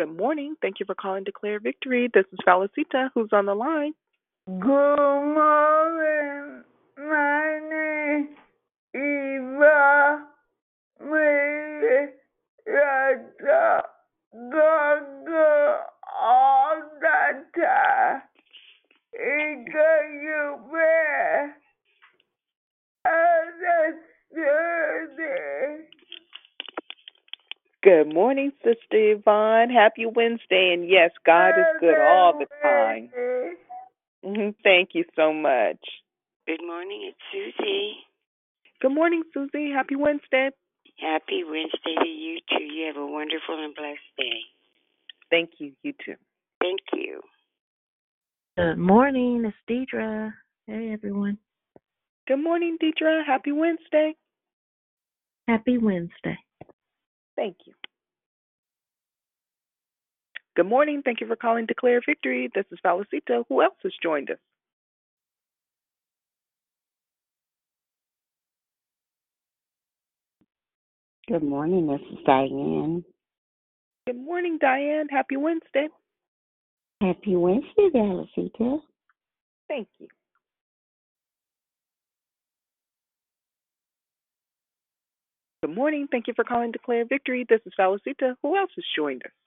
Good morning. Thank you for calling Declare Victory. This is Felicita, who's on the line. Good morning. My name is Eva Maria Gaga all the time. Because you bear understanding. Good morning, Sister Yvonne. Happy Wednesday. And yes, God is good all the time. Mhm, Thank you so much. Good morning, it's Susie. Good morning, Susie. Happy Wednesday. Happy Wednesday to you too. You have a wonderful and blessed day. Thank you. You too. Thank you. Good morning, it's Deidre. Hey everyone. Good morning, Deidre. Happy Wednesday. Happy Wednesday. Thank you. Good morning. Thank you for calling Declare Victory. This is Felicita. Who else has joined us? Good morning, this is Diane. Good morning, Diane. Happy Wednesday. Happy Wednesday, Valicita. Thank you. Good morning. Thank you for calling Declare Victory. This is Felicita. Who else has joined us?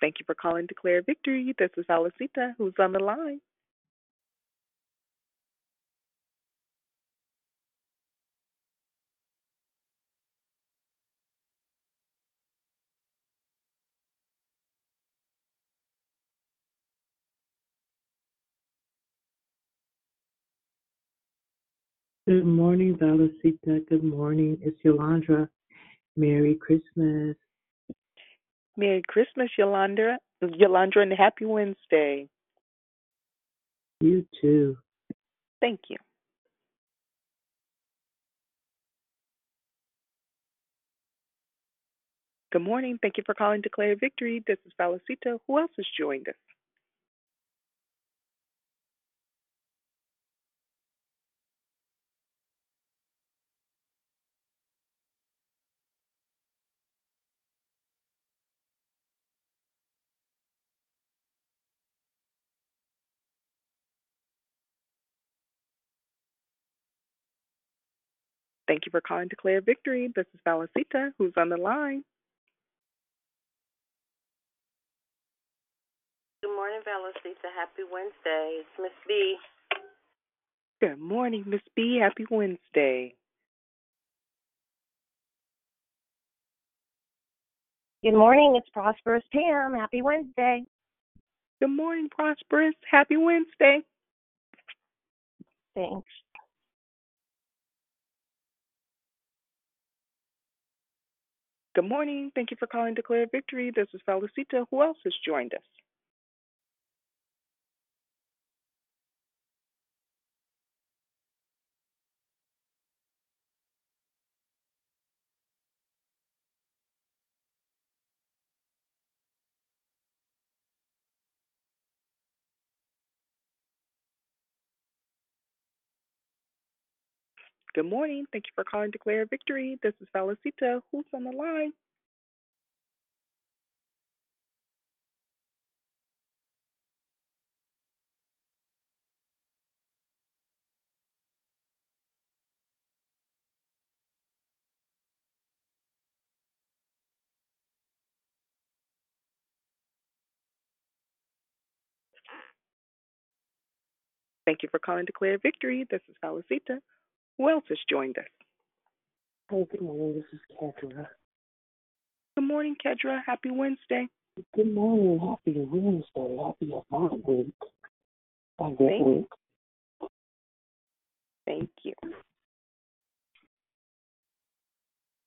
Thank you for calling to Declare Victory. This is Felicita. Who's on the line? Good morning, Valicita. Good morning. It's Yolanda. Merry Christmas. Merry Christmas, Yolanda. Yolanda, and happy Wednesday. You too. Thank you. Good morning. Thank you for calling Declare Victory. This is Felicita. Who else has joined us? Thank you for calling Declare Victory. This is Felicita. Who's on the line? Good morning, Valicita. Happy Wednesday. It's Miss B. Good morning, Miss B. Happy Wednesday. Good morning. It's Prosperous Pam. Happy Wednesday. Good morning, Prosperous. Happy Wednesday. Thanks. Good morning. Thank you for calling Declare Victory. This is Felicita. Who else has joined us? Good morning. Thank you for calling Declare Victory. This is Felicita. Who's on the line? Thank you for calling Declare Victory. This is Felicita. Who else has joined us? Hey, good morning. This is Kendra. Good morning, Kedra. Happy Wednesday. Good morning. Happy Wednesday. Happy Advent Week. Advent Thank- Week. Thank you.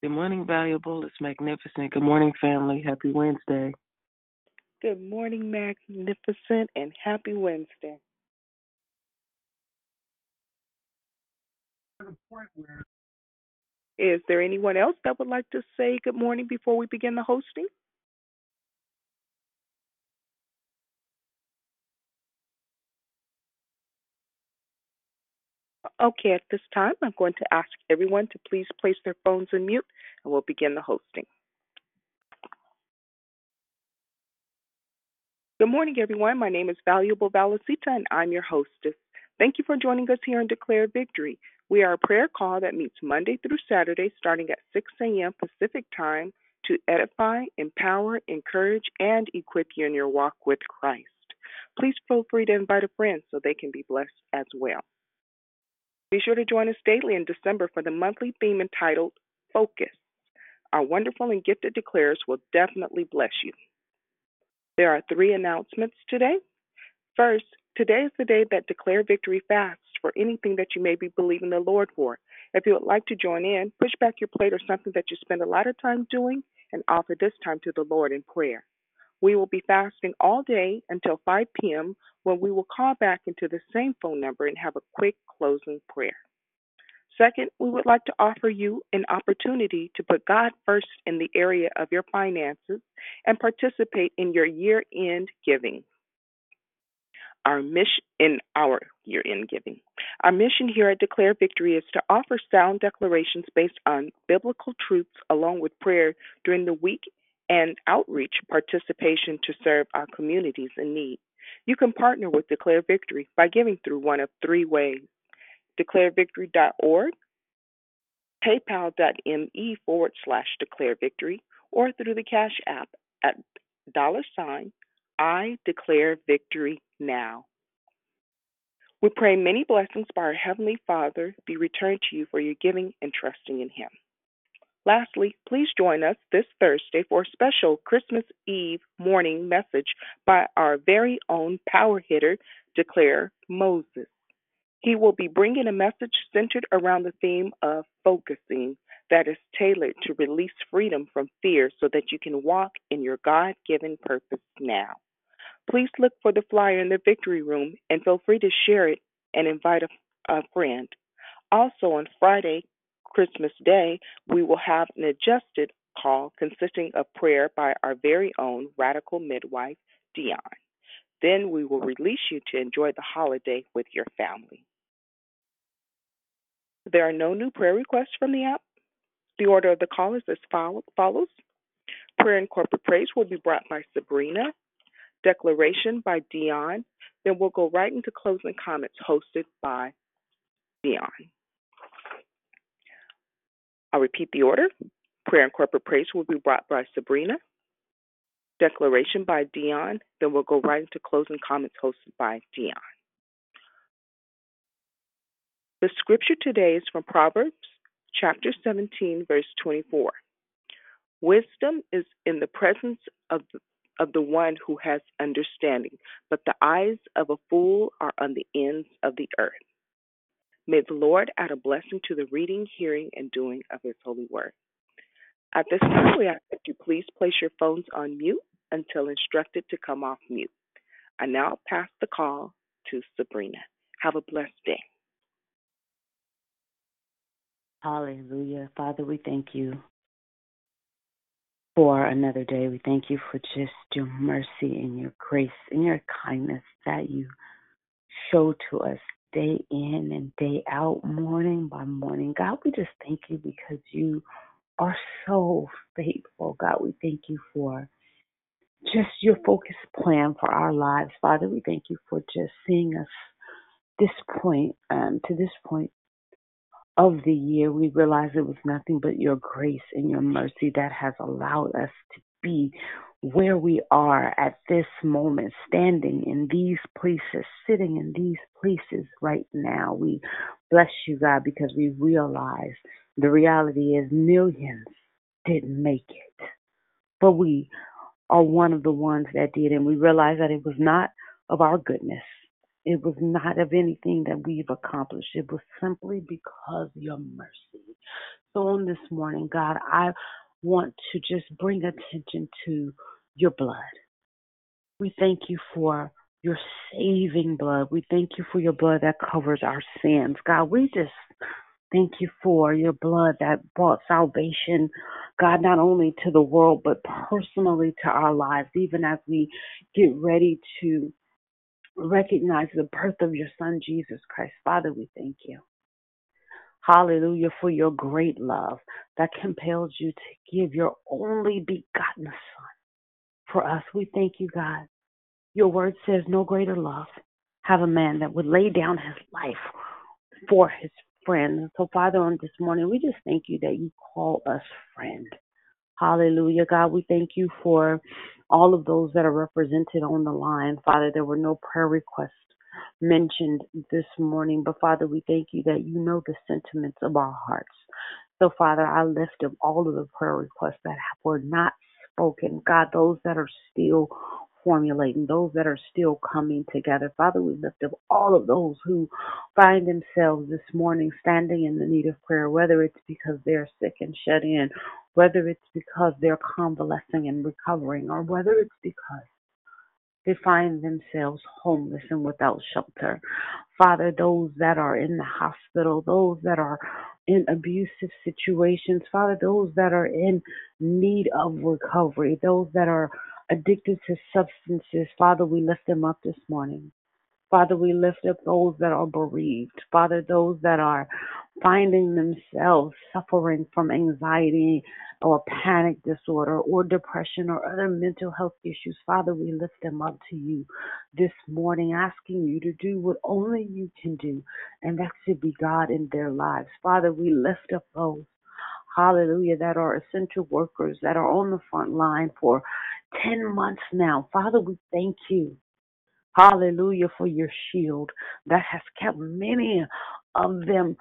Good morning, valuable. It's magnificent. Good morning, family. Happy Wednesday. Good morning, Magnificent, and happy Wednesday. Is there anyone else that would like to say good morning before we begin the hosting? Okay, at this time, I'm going to ask everyone to please place their phones on mute and we'll begin the hosting. Good morning, everyone. My name is Valuable Valicita and I'm your hostess. Thank you for joining us here in Declare Victory. We are a prayer call that meets Monday through Saturday starting at 6 a.m. Pacific Time to edify, empower, encourage, and equip you in your walk with Christ. Please feel free to invite a friend so they can be blessed as well. Be sure to join us daily in December for the monthly theme entitled Focus. Our wonderful and gifted declares will definitely bless you. There are three announcements today. First, today is the day that Declare Victory fasts for anything that you may be believing the Lord for. If you would like to join in, push back your plate or something that you spend a lot of time doing and offer this time to the Lord in prayer. We will be fasting all day until 5 p.m. when we will call back into the same phone number and have a quick closing prayer. Second, we would like to offer you an opportunity to put God first in the area of your finances and participate in your year end giving. Our mission in our year end giving. Our mission here at Declare Victory is to offer sound declarations based on biblical truths along with prayer during the week and outreach participation to serve our communities in need. You can partner with Declare Victory by giving through one of three ways declarevictory.org, paypal.me forward slash or through the Cash App at dollar sign I declare victory now. We pray many blessings by our Heavenly Father be returned to you for your giving and trusting in Him. Lastly, please join us this Thursday for a special Christmas Eve morning message by our very own power hitter, Declare Moses. He will be bringing a message centered around the theme of focusing that is tailored to release freedom from fear so that you can walk in your God given purpose now. Please look for the flyer in the Victory Room and feel free to share it and invite a, a friend. Also, on Friday, Christmas Day, we will have an adjusted call consisting of prayer by our very own radical midwife, Dion. Then we will release you to enjoy the holiday with your family. There are no new prayer requests from the app. The order of the call is as follows Prayer and corporate praise will be brought by Sabrina, declaration by Dion. Then we'll go right into closing comments hosted by Dion. I'll repeat the order. Prayer and corporate praise will be brought by Sabrina. Declaration by Dion. Then we'll go right into closing comments hosted by Dion. The scripture today is from Proverbs chapter 17, verse 24. Wisdom is in the presence of of the one who has understanding, but the eyes of a fool are on the ends of the earth. May the Lord add a blessing to the reading, hearing, and doing of His holy word. At this time, we ask that you please place your phones on mute until instructed to come off mute. I now pass the call to Sabrina. Have a blessed day. Hallelujah. Father, we thank you for another day. We thank you for just your mercy and your grace and your kindness that you show to us day in and day out, morning by morning. God, we just thank you because you are so faithful. God, we thank you for just your focused plan for our lives. Father, we thank you for just seeing us this point, um, to this point of the year. We realize it was nothing but your grace and your mercy that has allowed us to be where we are at this moment, standing in these places, sitting in these places right now. We bless you, God, because we realize the reality is millions didn't make it. But we are one of the ones that did, and we realize that it was not of our goodness. It was not of anything that we've accomplished. It was simply because of your mercy. So on this morning, God, I want to just bring attention to your blood. We thank you for your saving blood. We thank you for your blood that covers our sins. God, we just Thank you for your blood that brought salvation, God, not only to the world, but personally to our lives, even as we get ready to recognize the birth of your Son, Jesus Christ. Father, we thank you. Hallelujah for your great love that compels you to give your only begotten Son for us. We thank you, God. Your word says, No greater love have a man that would lay down his life for his friend. So, Father, on this morning, we just thank you that you call us friend. Hallelujah. God, we thank you for all of those that are represented on the line. Father, there were no prayer requests mentioned this morning, but Father, we thank you that you know the sentiments of our hearts. So, Father, I lift up all of the prayer requests that were not spoken. God, those that are still formulating, those that are still coming together. Father, we lift up all of those who find themselves this morning standing in the need of prayer, whether it's because they're sick and shut in, whether it's because they're convalescing and recovering, or whether it's because they find themselves homeless and without shelter. Father, those that are in the hospital, those that are in abusive situations, Father, those that are in need of recovery, those that are addicted to substances, Father, we lift them up this morning. Father, we lift up those that are bereaved. Father, those that are finding themselves suffering from anxiety or panic disorder or depression or other mental health issues. Father, we lift them up to you this morning, asking you to do what only you can do, and that's to be God in their lives. Father, we lift up those hallelujah, that are essential workers that are on the front line for 10 months now. Father, we thank you. Hallelujah for your shield that has kept many of them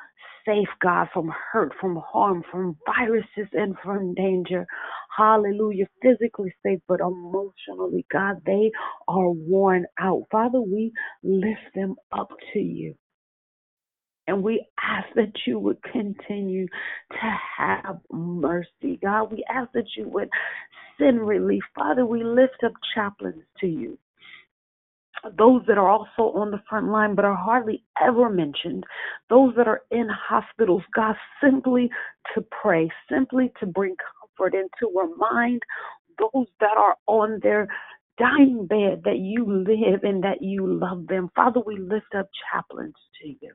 safe, God, from hurt, from harm, from viruses, and from danger. Hallelujah. Physically safe, but emotionally, God, they are worn out. Father, we lift them up to you. And we ask that you would continue to have mercy. God, we ask that you would send relief. Father, we lift up chaplains to you those that are also on the front line but are hardly ever mentioned, those that are in hospitals, God, simply to pray, simply to bring comfort and to remind those that are on their dying bed that you live and that you love them. Father, we lift up chaplains to you.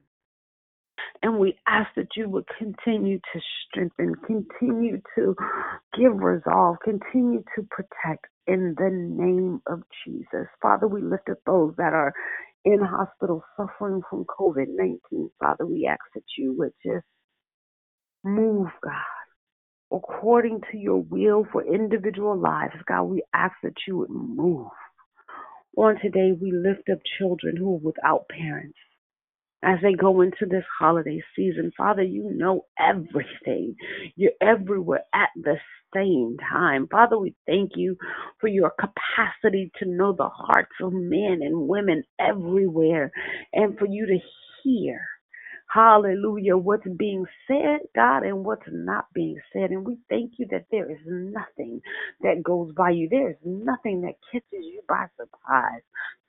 And we ask that you would continue to strengthen, continue to give resolve, continue to protect in the name of Jesus. Father, we lift up those that are in hospital suffering from COVID 19. Father, we ask that you would just move, God, according to your will for individual lives. God, we ask that you would move. On today, we lift up children who are without parents as they go into this holiday season. Father, you know everything. You're everywhere at the same time. Father, we thank you for your capacity to know the hearts of men and women everywhere and for you to hear hallelujah, what's being said, God, and what's not being said. And we thank you that there is nothing that goes by you, there is nothing that catches you by surprise.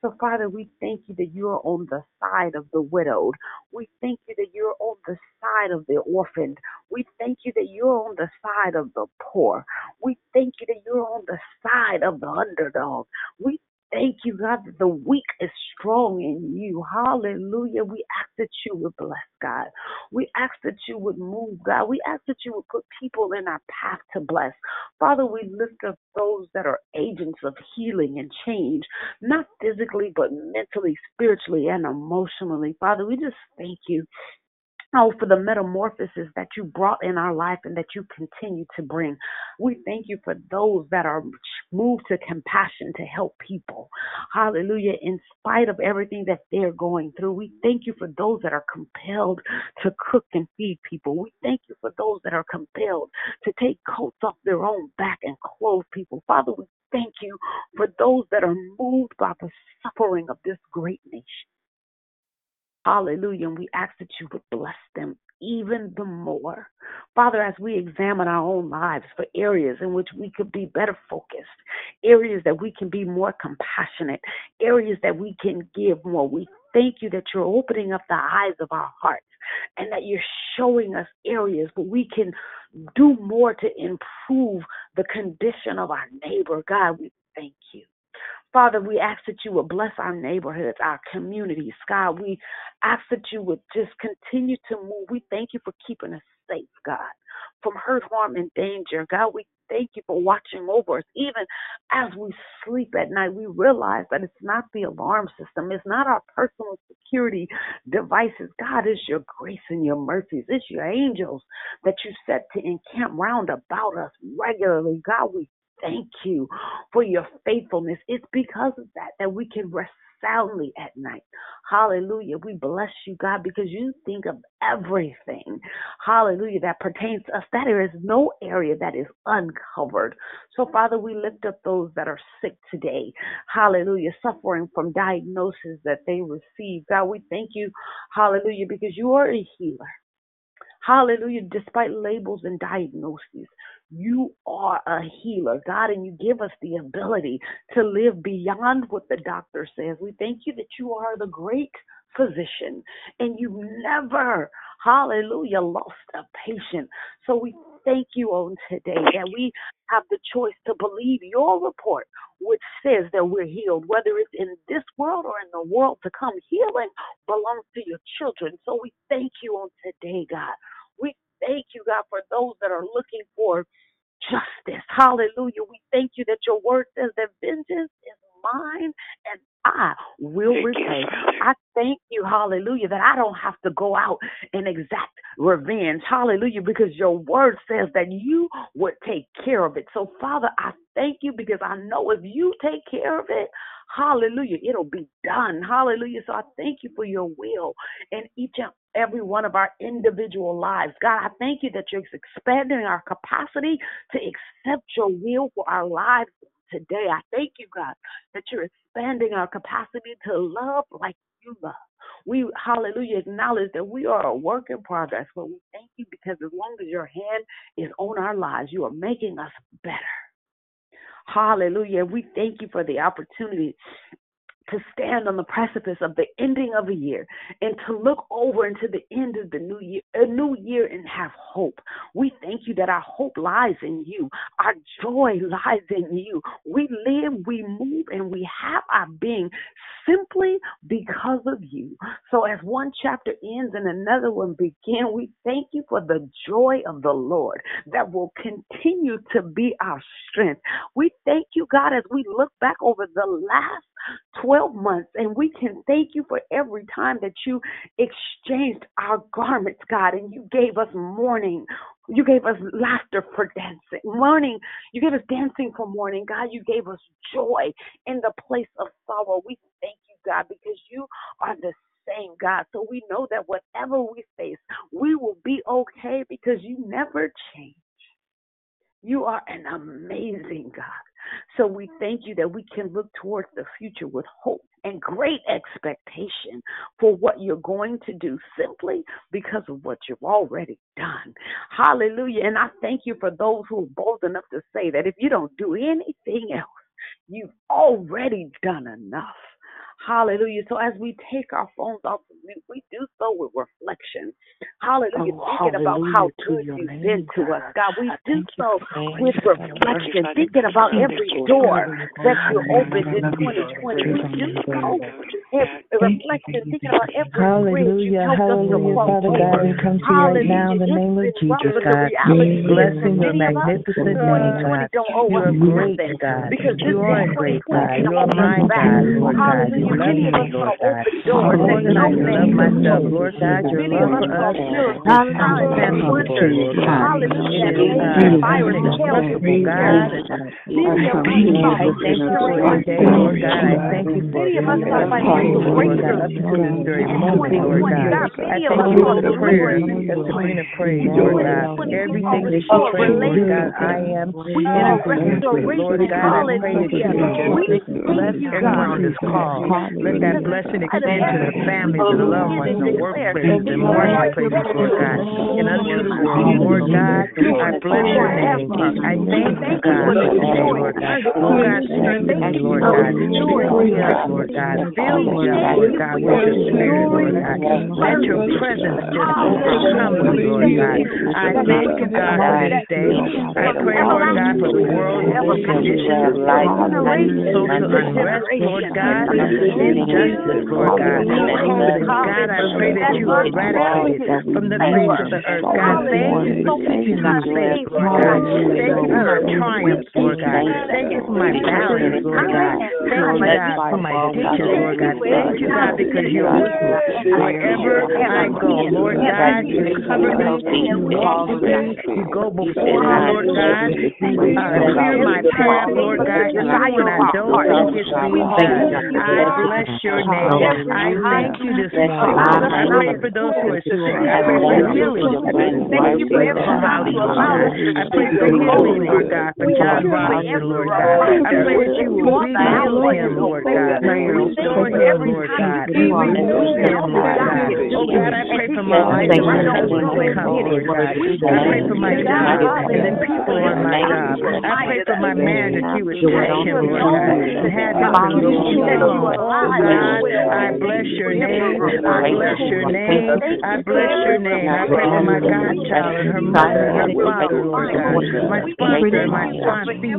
So, Father, we thank you that you are on the side of the widowed. We thank you that you're on the side of the orphaned. We thank you that you're on the side of the poor. We thank you that you're on the side of the underdog. We Thank you, God, that the weak is strong in you. Hallelujah. We ask that you would bless, God. We ask that you would move, God. We ask that you would put people in our path to bless. Father, we lift up those that are agents of healing and change, not physically, but mentally, spiritually, and emotionally. Father, we just thank you Oh, for the metamorphosis that you brought in our life and that you continue to bring. We thank you for those that are moved to compassion to help people. Hallelujah. In spite of everything that they're going through, we thank you for those that are compelled to cook and feed people. We thank you for those that are compelled to take coats off their own back and clothe people. Father, we thank you for those that are moved by the suffering of this great nation. Hallelujah. And we ask that you would bless them even the more. Father, as we examine our own lives for areas in which we could be better focused, areas that we can be more compassionate, areas that we can give more, we thank you that you're opening up the eyes of our hearts and that you're showing us areas where we can do more to improve the condition of our neighbor. God, we thank you. Father, we ask that you would bless our neighborhoods, our communities. God, we ask that you would just continue to move. We thank you for keeping us safe, God, from hurt, harm, and danger. God, we thank you for watching over us. Even as we sleep at night, we realize that it's not the alarm system, it's not our personal security devices. God, it's your grace and your mercies, it's your angels that you set to encamp round about us regularly. God, we thank you for your faithfulness. It's because of that that we can rest soundly at night. Hallelujah. We bless you, God, because you think of everything. Hallelujah. That pertains to us. That there is no area that is uncovered. So, Father, we lift up those that are sick today. Hallelujah. Suffering from diagnosis that they receive. God, we thank you. Hallelujah. Because you are a healer. Hallelujah. Despite labels and diagnoses, you are a healer, God, and you give us the ability to live beyond what the doctor says. We thank you that you are the great physician and you never, hallelujah, lost a patient. So we thank you on today that we have the choice to believe your report, which says that we're healed, whether it's in this world or in the world to come. Healing belongs to your children. So we thank you on today, God. We thank you, God, for those that are looking for justice. Hallelujah. We thank you that your word says that vengeance is mine and I will Thank repay. Father. I thank you, hallelujah, that I don't have to go out and exact revenge. Hallelujah, because your word says that you would take care of it. So, Father, I thank you because I know if you take care of it, hallelujah, it'll be done. Hallelujah. So I thank you for your will in each and every one of our individual lives. God, I thank you that you're expanding our capacity to accept your will for our lives today. I thank you, God, that you're expanding our capacity to love like you love. We, hallelujah, acknowledge that we are a work in progress, but we thank you because as long as your hand is on our lives, you are making us better. Hallelujah. We thank you for the opportunity to stand on the precipice of the ending of a year and to look over into the end of the new year, a new year and have hope. We thank you that our hope lies in you. Our joy lies in you. We live, we move, and we have our being simply because of you. So as one chapter ends and another one begins, we thank you for the joy of the Lord that will continue to be our strength. We thank you, God, as we look back over the last 12 months, and we can thank you for every time that you exchanged our garments, God, and you gave us mourning. You gave us laughter for dancing. Mourning, you gave us dancing for mourning. God, you gave us joy in the place of sorrow. We thank you, God, because you are the same God. So we know that whatever we face, we will be okay because you never change. You are an amazing God. So we thank you that we can look towards the future with hope and great expectation for what you're going to do simply because of what you've already done. Hallelujah. And I thank you for those who are bold enough to say that if you don't do anything else, you've already done enough. Hallelujah. So as we take our phones off of mute, we do so with reflection. Hallelujah. Oh, thinking about how to good you've been to us, God. We I do so with your name, God. reflection, thinking about every door that you opened in 2020. We do so with reflection, thinking about every Hallelujah, helped us to hallelujah, Father God. We come to you right now in the name of It's been rough, Jesus, God. Blessing your magnificent name, 2020 God. You are great, God. because You are a great God. You are my. God, Lord God. Love Many me, of us Lord God. open doors More that than I no can man love could myself, close. Lord God. Your Many of love us for saw us miracles, is signs, and unfathomable, wonders. Lord God. Hallelujah. It That is, pain God, and virus and hell inexpressible, couldn't God. catch. And Many of us Thank you, saw I thank you for victory this and day, Lord. God. I thank you for Many of us saw us financial being, Lord God, breakthrough up until this very in moment, Lord 2020. God. I many of thank us you saw for the prayers deliverance that Sabrina prayed, in Lord God. 2020. We Everything saw that she prayed, Lord God. I am We in saw agreement with. Lord. God, I pray that you Hallelujah. would We just thank bless you, everyone God. on this call. Let that blessing extend to the families, the loved ones, and the workplaces, the you are Lord God, and move unto the world. Lord God, I bless your name. I thank you, God, for today, Lord God. Oh, God, strengthen me, Lord God. Fill me up, Lord God. Fill me up, Lord God, with your spirit, Lord God. Let your presence just overcome me, Lord God. I thank you, God, for this day. I pray, Lord God, for the world in conditions of life, social unrest, Lord God, injustice, Lord God. God, I pray that you eradicate it from the face of the earth. God, thank you for my faith, Lord God. Thank you for my triumphs, Lord God. Thank you for my valleys, Lord God. Thank you, God, for my ditches, Lord God. Thank you, God, because you're with me wherever I go. Lord God, you cover me, you walk with me, you go before me, Lord God. You clear my path, Lord God. Even when I don't think it's being done, I bless your name. I thank you this morning. I pray for those who are sick. I pray for healing. Thank you for God. I pray for healing, Lord God, for John Robinson, Lord God. I pray that you will rebuild him, Lord God. Restore him, Lord God. Renew him, Lord God. Oh God, I pray for my life and my husband to come, Lord God. I pray for my job and the people on my job. I pray for my man that you would touch him, Lord God, to have him to you alone. Oh God, I bless your name. I bless your name. I bless your name. I pray for my godchild and her mother and her father, Lord God. My sponsor and my sponsee.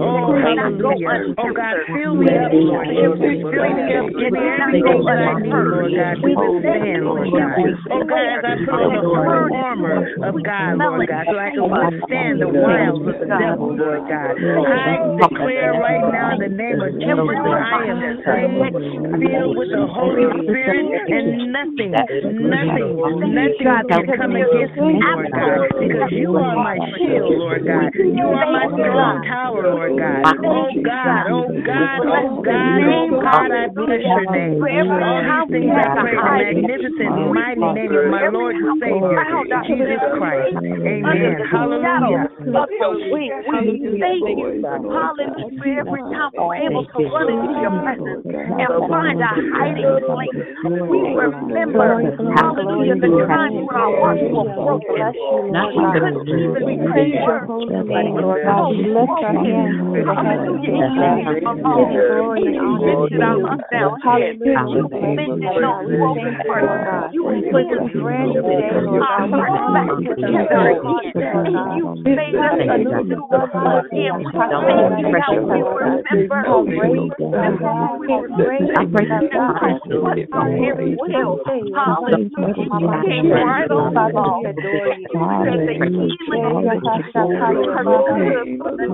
Oh, hallelujah. Oh God, fill me up, Lord. Fill me up. Give me everything that I need, Lord. God, to withstand, Lord God. Oh God, as I put on the full armor of God, Lord God, so I can withstand the wiles of the devil, Lord. God. I declare right now in the name of Jesus I am saved, filled with the Holy Spirit, and nothing, nothing, nothing can come against me, Lord God, because you are my shield, Lord God. You are my strong tower, Lord God. Oh God, oh God, oh God, oh God, I bless your name. All these things I pray in the magnificent, mighty name of my Lord and Savior, Jesus Christ. Amen. Hallelujah. Thank you. Hallelujah. For every time we're able to run into your presence and find a hiding place. We remember, hallelujah, the times when our hearts were broken. We couldn't even praise your holy name, Lord God. We lift our hands to the heavens, Lord God. Giving glory and honor to you. Hallelujah. You mentioned those broken parts, God. You put this brand Lord God. We are back together again. You made us a new blood again. We remember how great we were great. I pray that God put our every will. Hallelujah. You came right on the. You the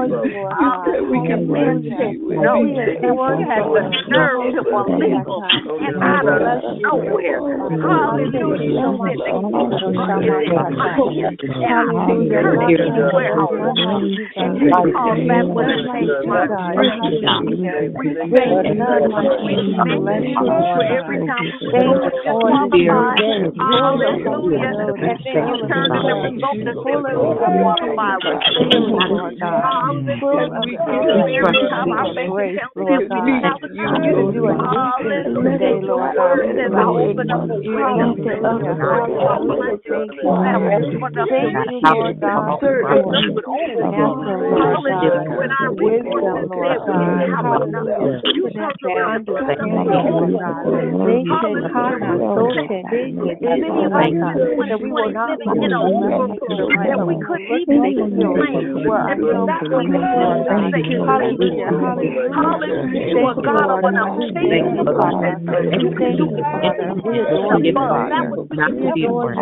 of we can run No, it has the nerve to believe and out of nowhere. Hallelujah. All that was a thank We thank you. We thank you for every time we Hallelujah. And then you turn and revoke the things that we qualify with. Hallelujah. Every time our bank account says we have a time. Hallelujah. Your word says I open up a window of Hallelujah. Thank you, Lord God. Hallelujah. When our resources said we didn't have enough, you turned around and put us on the whole God. Many of us that we were not living in a overflow, that we couldn't even explain. And so that's what makes us say, Hallelujah. Hallelujah. You are God of an unchanging God. You can do all above. That was more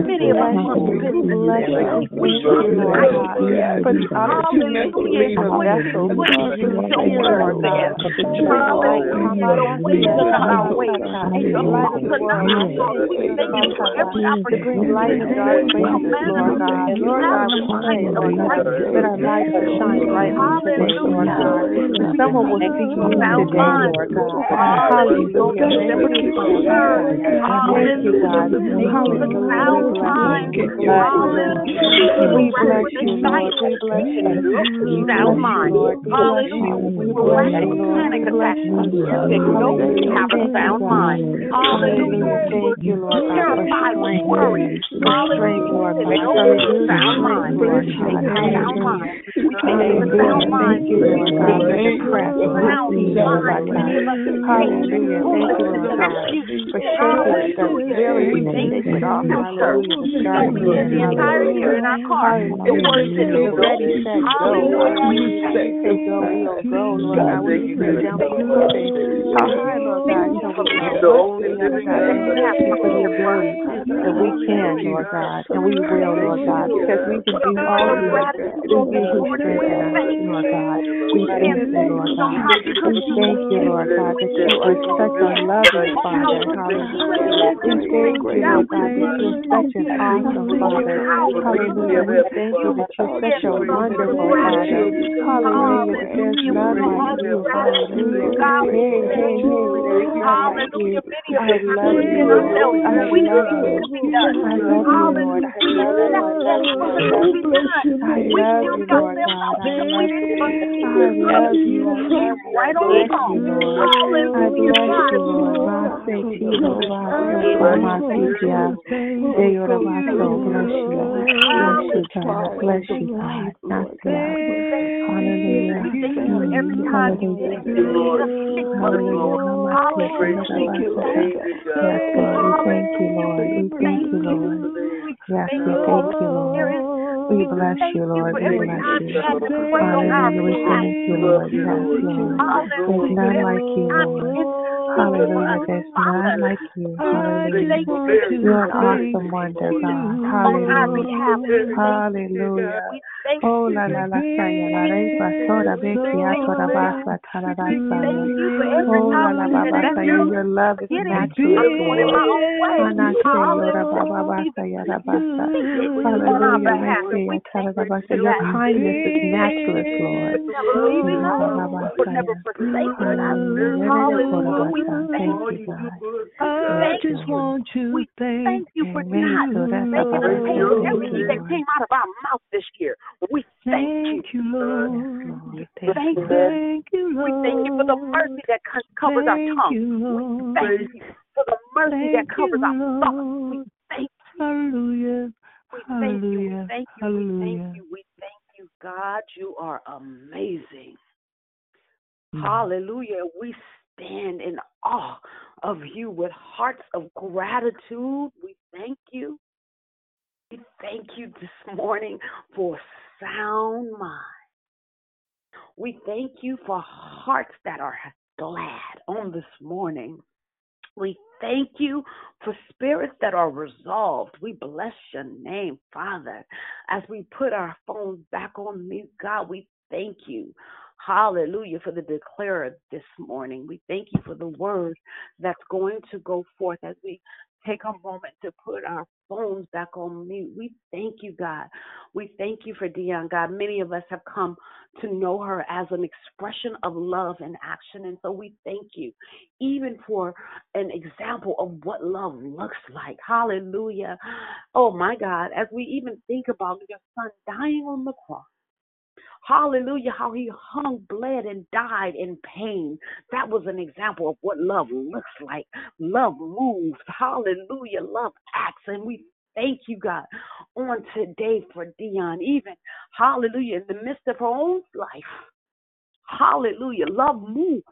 Many of us must have been we should thank you for the opportunity to vessel put your word there. Hallelujah. Your wisdom of our way. Your light of the world. We thank you for every opportunity to bring dark Lord God. Lord God, we pray, Lord God, that our light will shine brightly today, Lord God. That someone will seek you today, Lord God. Hallelujah. Thank you, God. Thank you, God. Hallelujah. We bless you, Lord. We bless you. Sound mind. Hallelujah. We bless you, We bless you. You have a sound mind. Hallelujah. Thank you, Lord God, for Terrified with worry. Strength, Lord God. Hallelujah. Sound mind. Lord Thank God. sound mind. Thank you for sound mind. Thank you, Lord God, for the press. Sound Hallelujah, mind. God. Many of us are Hallelujah. Thank you, Lord God, for shaking the very you beginning. for. Hallelujah. The entire year in our car. The word says to Hallelujah. go. Ready, set, go. Hallelujah. We thank Say go, we'll go, Lord God. When you say jump, we will say how high, Lord God, shall we go? Lord God, thank you for the ability that we can, Lord God, and we will, Lord God, because we can do all things through you who strengthen us, Lord God. We thank you, Lord God. We thank you, Lord God, that you are such a loving Father. Hallelujah. We thank you, Lord God, that you're such an awesome Father. Hallelujah. We thank you you're such a wonderful Father. Hallelujah. That there's none like you. Hallelujah. Hey, hey, hey. I love you. I love you. I love you, Lord. I love you. I love you. I love you. I love you, Lord God. I love you. I love you. I love you. I bless you, Lord. I bless you, Lord. Mase tiro baso masikia. Eyora baso. Bless you. Bless you, God. Bless you, God. Nasia. Hallelujah. Mm-hmm. Hallelujah. Hallelujah. Yes, Lord. We thank you, Lord. We thank you, Lord. Yes, we thank you, Lord. We bless you, Lord. We bless you. Hallelujah. We thank you, Lord. Yes, Lord. There's none like you, Lord. Hallelujah. There's none like you. Hallelujah. You're an awesome wonder, God. Hallelujah. Hallelujah. Oh, la la la saya la re pa tora be ki a tora ba sa ta la la saya. Oh, la la ba ba saya. Your love is matchless, Lord. Ana se yora ba ba ba saya la ba sa. Hallelujah. Me se ya ta la ba sa. Your kindness is matchless, Lord. Thank you. I just want to Thank you for Amen. not So that's making about us it. pay Thank everything you, that Lord. came out of our mouth this year. We thank you. Lord. Lord, thank Thank you. you. Thank you, We thank you for the mercy that co- covers our tongue. you, We thank you for the mercy that covers you, our thoughts. We Lord. thank Hallelujah. we thank you. We Hallelujah. thank you. We thank you. We thank you. God, you are amazing. Mm. Hallelujah. We stand in awe of you with hearts of gratitude. We thank you. We thank you this morning for sound mind. We thank you for hearts that are glad on this morning. We thank you for spirits that are resolved. We bless your name, Father. As we put our phones back on mute, God, we thank you. Hallelujah for the declarer this morning. We thank you for the word that's going to go forth as we take a moment to put our phones back on mute. We thank you, God. We thank you for Dion, God. Many of us have come to know her as an expression of love and action. And so we thank you, even for an example of what love looks like. Hallelujah. Oh, my God. As we even think about your son dying on the cross. Hallelujah, how he hung, bled, and died in pain. That was an example of what love looks like. Love moves. Hallelujah, love acts. And we thank you, God, on today for Dion, even, hallelujah, in the midst of her own life. Hallelujah, love moves.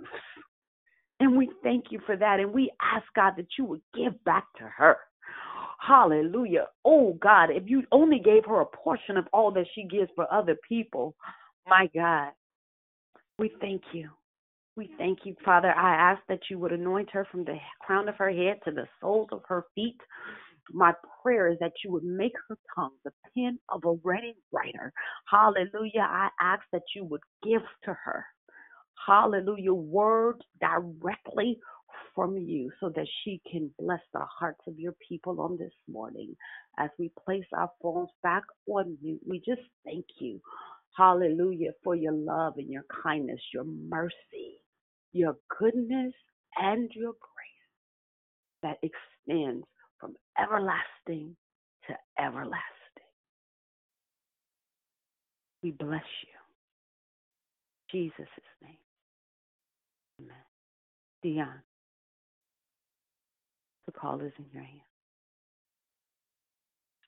And we thank you for that. And we ask, God, that you would give back to her. Hallelujah. Oh, God, if you only gave her a portion of all that she gives for other people, my God, we thank you. We thank you, Father. I ask that you would anoint her from the crown of her head to the soles of her feet. My prayer is that you would make her tongue the pen of a ready writer. Hallelujah. I ask that you would give to her, hallelujah, words directly from you so that she can bless the hearts of your people on this morning. As we place our phones back on you, we just thank you, hallelujah, for your love and your kindness, your mercy, your goodness, and your grace that extends from everlasting to everlasting. We bless you. Jesus' name. Amen. Dion. The call is in your hands.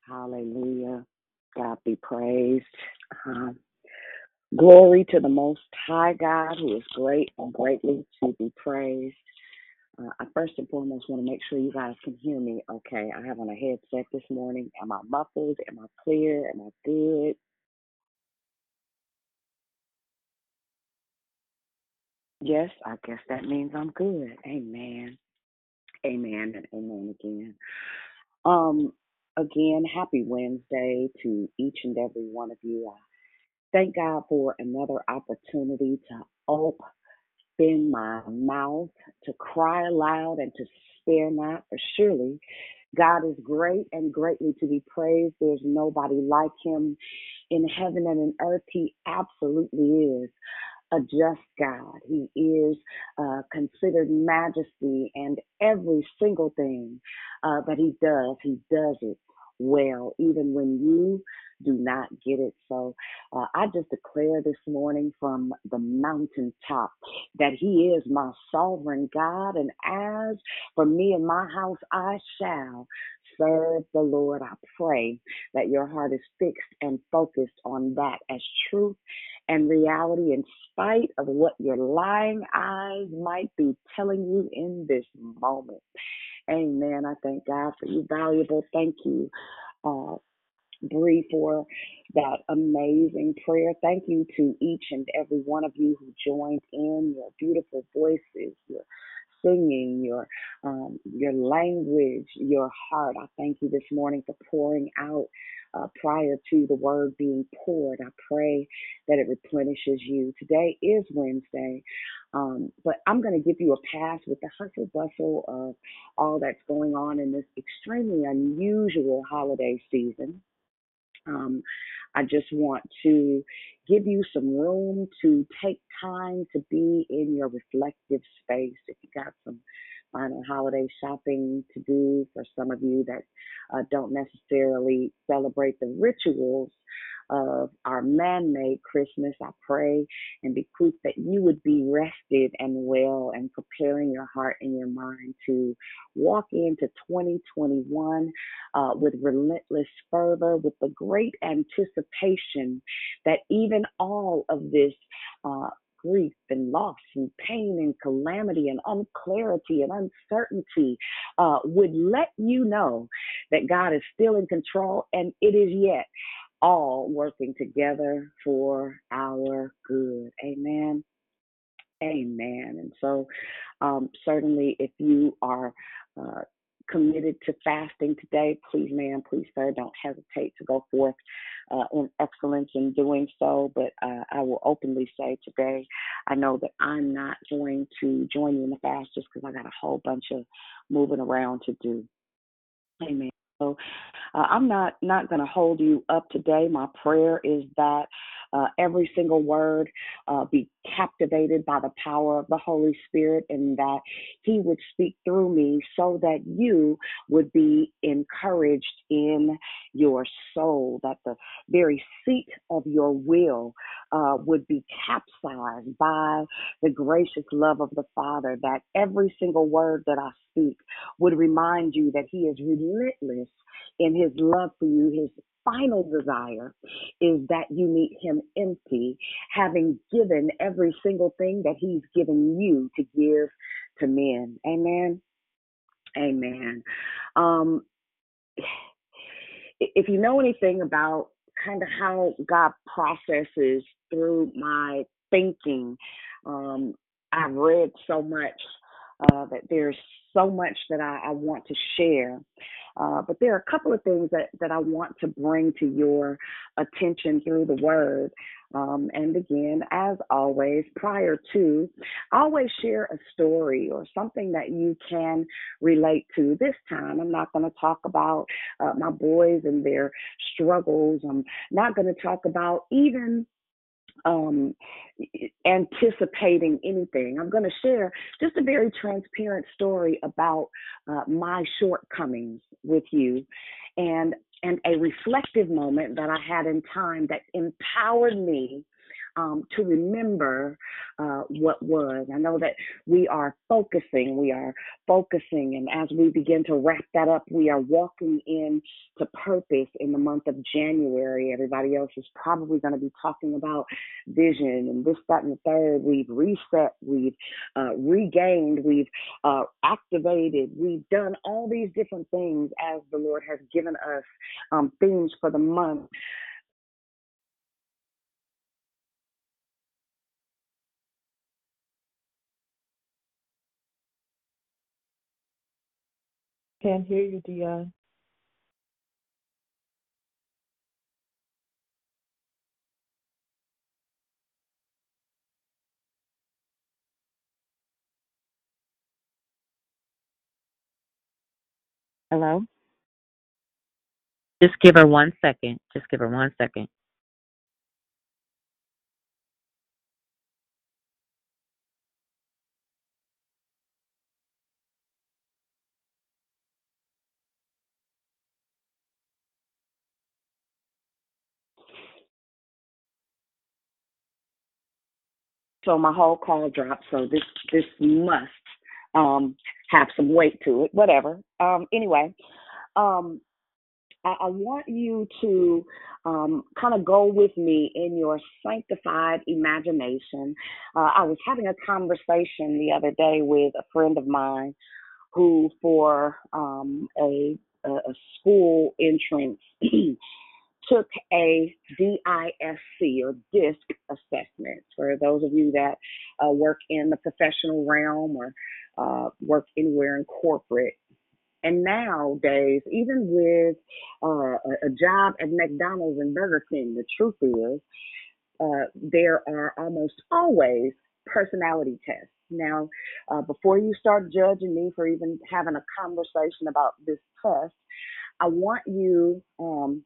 Hallelujah. God be praised. Um, glory to the Most High God, who is great and greatly to be praised. Uh, I first and foremost want to make sure you guys can hear me okay. I have on a headset this morning. Am I muffled? Am I clear? Am I good? Yes, I guess that means I'm good. Amen. Amen and amen again. Um, again, happy Wednesday to each and every one of you. I thank God for another opportunity to open my mouth, to cry aloud, and to spare not. For surely God is great and greatly to be praised. There's nobody like him in heaven and in earth. He absolutely is a just God. He is uh, considered majesty and every single thing uh, that he does, he does it well, even when you do not get it. So uh, I just declare this morning from the mountaintop that he is my sovereign God. And as for me and my house, I shall serve the Lord. I pray that your heart is fixed and focused on that as truth and reality in spite of what your lying eyes might be telling you in this moment. Amen. I thank God for you, valuable. Thank you, uh, Bree, for that amazing prayer. Thank you to each and every one of you who joined in, your beautiful voices, your singing, your um, your language, your heart. I thank you this morning for pouring out uh, prior to the word being poured. I pray that it replenishes you. Today is Wednesday, um, but I'm going to give you a pass with the hustle bustle of all that's going on in this extremely unusual holiday season. Um, I just want to give you some room to take time to be in your reflective space. If you got some final holiday shopping to do for some of you that uh, don't necessarily celebrate the rituals of our man made Christmas. I pray and bequeath that you would be rested and well and preparing your heart and your mind to walk into 2021 uh, with relentless fervor, with the great anticipation that even all of this. Uh, grief and loss and pain and calamity and unclarity and uncertainty uh, would let you know that God is still in control and it is yet all working together for our good. Amen. Amen. And so, um, certainly, if you are uh, committed to fasting today, please, ma'am, please, sir, don't hesitate to go forth uh, in excellence in doing so. But uh, I will openly say today, I know that I'm not going to join you in the fast just because I got a whole bunch of moving around to do. Amen. So uh, I'm not not going to hold you up today. My prayer is that uh, every single word uh, be captivated by the power of the Holy Spirit and that He would speak through me so that you would be encouraged in your soul, that the very seat of your will uh, would be capsized by the gracious love of the Father, that every single word that I speak would remind you that He is relentless in His love for you, His final desire is that you meet him empty, having given every single thing that he's given you to give to men. Amen. Amen. Um, if you know anything about kind of how God processes through my thinking, um, I've read so much uh, that there's so much that I, I want to share. Uh, but there are a couple of things that, that I want to bring to your attention through the word. Um, and again, as always, prior to, always share a story or something that you can relate to. This time, I'm not going to talk about uh, my boys and their struggles. I'm not going to talk about even um, anticipating anything. I'm going to share just a very transparent story about uh, my shortcomings with you, and and a reflective moment that I had in time that empowered me um, to remember uh, what was. I know that we are focusing, we are focusing, and as we begin to wrap that up, we are walking in to purpose in the month of January. Everybody else is probably going to be talking about vision and this, that, and the third. We've reset, we've uh, regained, we've uh, activated, we've done all these different things as the Lord has given us um, themes for the month. Can't hear you, Dion. Hello? Just give her one second. Just give her one second. So my whole call dropped. So this this must um, have some weight to it. Whatever. Um, anyway, um, I, I want you to um, kind of go with me in your sanctified imagination. Uh, I was having a conversation the other day with a friend of mine who, for um, a, a, a school entrance, took a DISC or DISC assessment. For those of you that uh, work in the professional realm or uh, work anywhere in corporate, and nowadays, even with uh, a, job at McDonald's and Burger King, the truth is uh, there are almost always personality tests. Now, uh, before you start judging me for even having a conversation about this test, I want you um,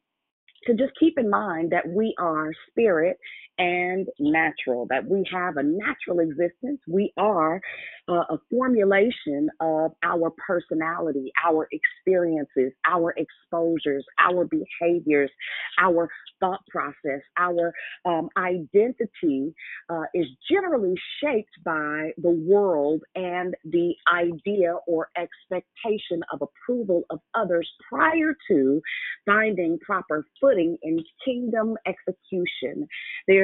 to just keep in mind that we are spirit and natural, that we have a natural existence. We are uh, a formulation of our personality, our experiences, our exposures, our behaviors, our thought process, our um, identity uh, is generally shaped by the world and the idea or expectation of approval of others prior to finding proper footing in kingdom execution.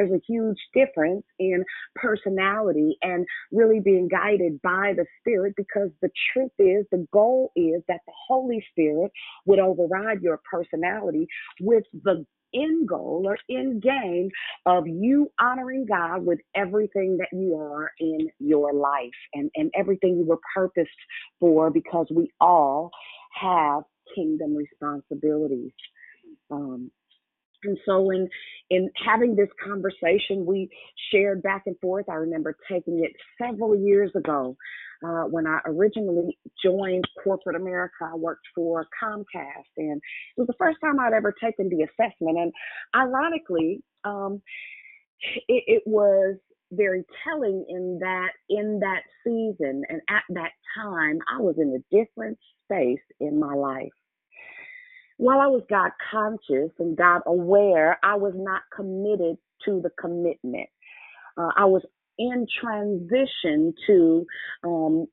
There's a huge difference in personality and really being guided by the Spirit because the truth is, the goal is that the Holy Spirit would override your personality with the end goal or end game of you honoring God with everything that you are in your life and, and everything you were purposed for because we all have kingdom responsibilities. Um, and so in in having this conversation, we shared back and forth. I remember taking it several years ago uh, when I originally joined corporate America. I worked for Comcast, and it was the first time I'd ever taken the assessment. And ironically, um, it, it was very telling in that in that season and at that time, I was in a different space in my life while I was God conscious and God aware, I was not committed to the commitment. Uh, I was in transition to um,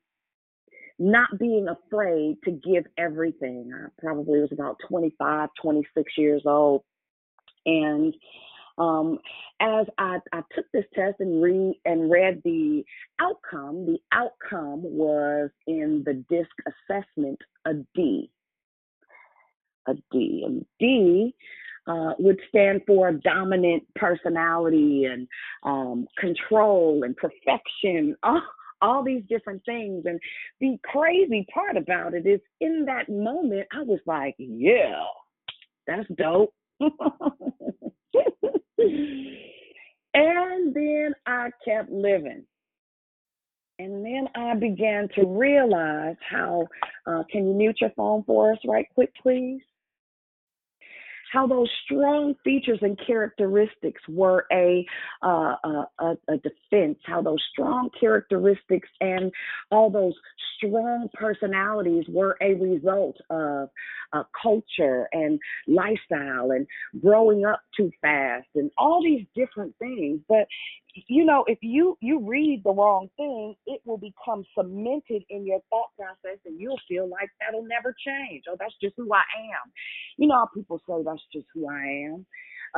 not being afraid to give everything. I probably was about 25, 26 years old. And um, as I, I took this test and read and read the outcome, the outcome was in the DISC assessment a D a D. And D uh, would stand for dominant personality and um, control and perfection, all, all these different things. And the crazy part about it is in that moment, I was like, yeah, that's dope. and then I kept living. And then I began to realize how, uh, can you mute your phone for us right quick, please? How those strong features and characteristics were a, uh, a, a defense, how those strong characteristics and all those strong personalities were a result of uh, culture and lifestyle and growing up too fast and all these different things. But you know, if you you read the wrong thing, it will become cemented in your thought process, and you'll feel like that'll never change. Oh, that's just who I am. You know people say that's just who I am.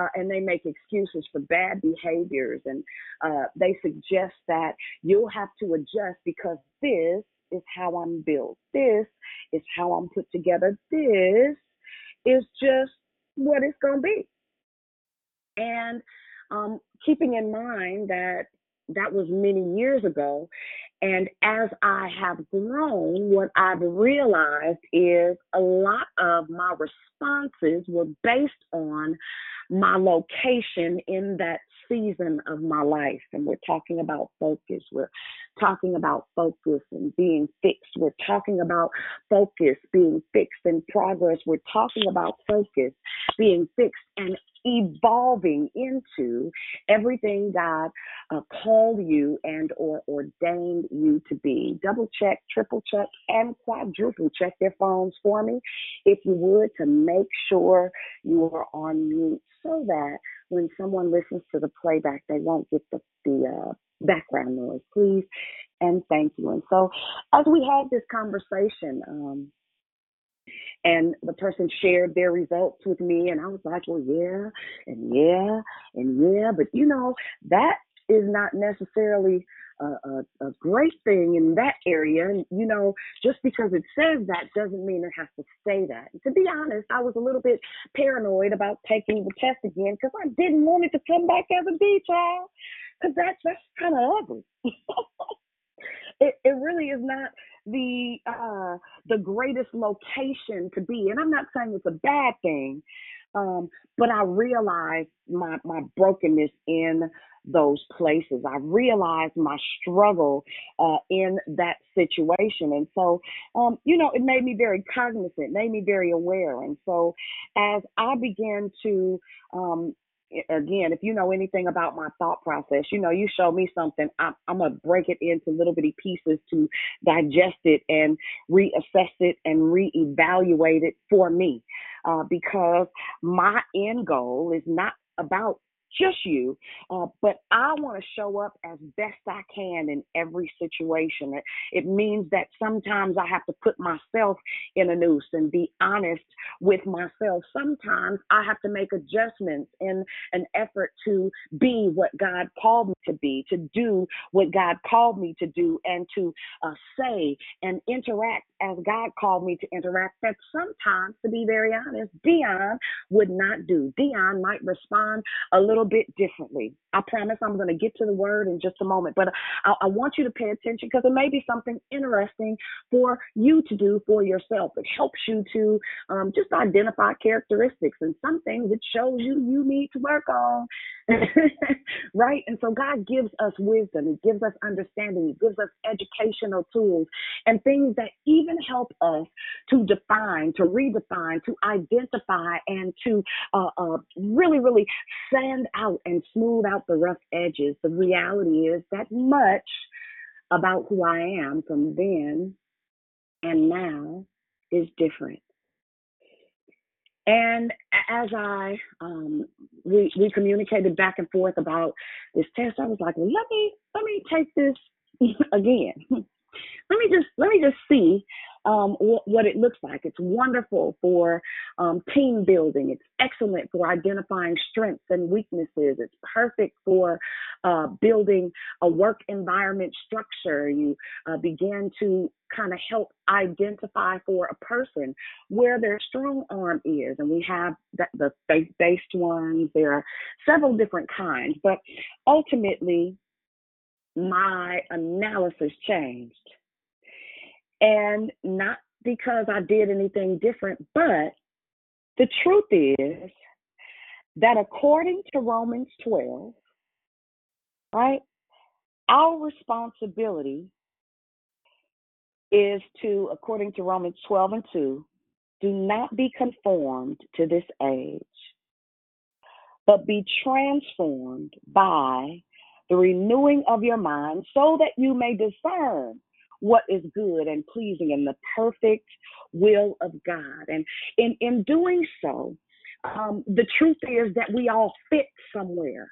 Uh, and they make excuses for bad behaviors and uh, they suggest that you'll have to adjust because this is how I'm built. This is how I'm put together. This is just what it's to be. And um, keeping in mind that that was many years ago. And as I have grown, what I've realized is a lot of my responses were based on my location in that season of my life. And we're talking about focus. We're talking about focus and being fixed. We're talking about focus being fixed and progress. We're talking about focus being fixed and evolving into everything God uh, called you and or ordained you to be. Double check, triple check, and quadruple check their phones for me, if you would, to make sure you are on mute so that when someone listens to the playback, they won't get the, the uh, background noise, please. And thank you. And so, as we had this conversation, um, and the person shared their results with me and i was like well yeah and yeah and yeah but you know that is not necessarily a, a, a, great thing in that area. And, you know, just because it says that doesn't mean it has to say that. And to be honest, I was a little bit paranoid about taking the test again because I didn't want it to come back as a B child because that's, that's kind of ugly. it, it really is not the uh the greatest location to be and i'm not saying it's a bad thing um but i realized my my brokenness in those places. I realized my struggle uh in that situation. And so um you know it made me very cognizant made me very aware. And so as i began to um again, if you know anything about my thought process, you know, you show me something, I'm, I'm going to break it into little bitty pieces to digest it and reassess it and reevaluate it for me. Uh, because my end goal is not about just you, uh, but I want to show up as best I can in every situation. It, it means that sometimes I have to put myself in a noose and be honest with myself. Sometimes I have to make adjustments in an effort to be what God called me to be, to do what God called me to do, and to uh, say and interact as God called me to interact. That sometimes, to be very honest, Dion would not do. Dion might respond a little little bit differently. I promise I'm going to get to the word in just a moment, but I, I want you to pay attention because it may be something interesting for you to do for yourself. It helps you to um, just identify characteristics and some things it shows you you need to work on, right? And so God gives us wisdom, He gives us understanding, He gives us educational tools and things that even help us to define, to redefine, to identify, and to uh, uh, really, really sand out and smooth out the rough edges. The reality is that much about who I am from then and now is different. And as I um, we we communicated back and forth about this test, I was like, well, let me let me take this again. Let me just let me just see um, what, what, it looks like. It's wonderful for um, team building. It's excellent for identifying strengths and weaknesses. It's perfect for uh, building a work environment structure. You uh, begin to kind of help identify for a person where their strong arm is. And we have the, the faith based ones. There are several different kinds, but ultimately, my analysis changed. And not because I did anything different, but the truth is that according to Romans 12, right, our responsibility is to, according to Romans 12 and 2, do not be conformed to this age, but be transformed by the renewing of your mind so that you may discern what is good and pleasing in the perfect will of God. And in, in doing so, um, the truth is that we all fit somewhere.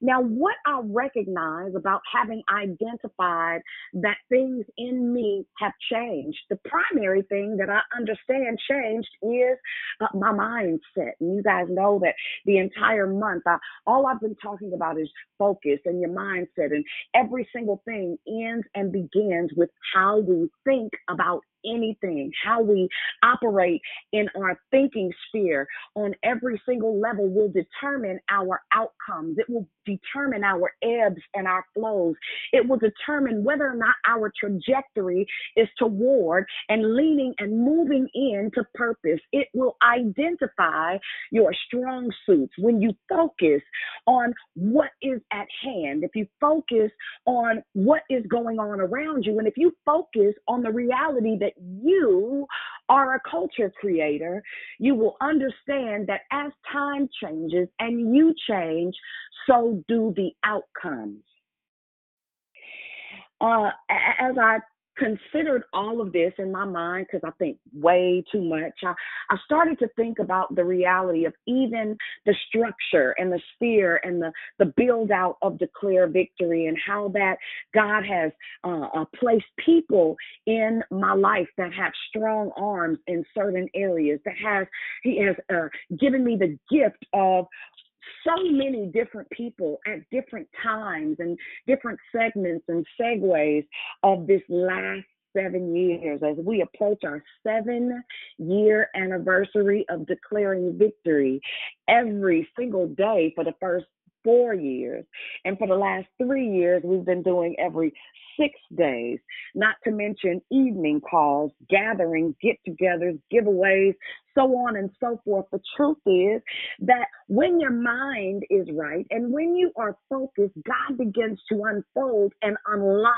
Now, what I recognize about having identified that things in me have changed, the primary thing that I understand changed is uh, my mindset. And you guys know that the entire month, I, all I've been talking about is focus and your mindset. And every single thing ends and begins with how we think about anything, how we operate in our thinking sphere on every single level will determine our outcomes. It will determine our ebbs and our flows. It will determine whether or not our trajectory is toward and leaning and moving into purpose. It will identify your strong suits when you focus on what is at hand. If you focus on what is going on around you, and if you focus on the reality that you are a culture creator, you will understand that as time changes and you change, so do the outcomes. Uh, as I considered all of this in my mind because I think way too much. I, I started to think about the reality of even the structure and the sphere and the, the build out of Declare Victory and how that God has uh, uh, placed people in my life that have strong arms in certain areas, that has, He has uh, given me the gift of so many different people at different times and different segments and segues of this last seven years as we approach our seven year anniversary of declaring victory every single day for the first four years. And for the last three years, we've been doing every six days, not to mention evening calls, gatherings, get togethers, giveaways, so on and so forth. The truth is that when your mind is right and when you are focused, God begins to unfold and unlock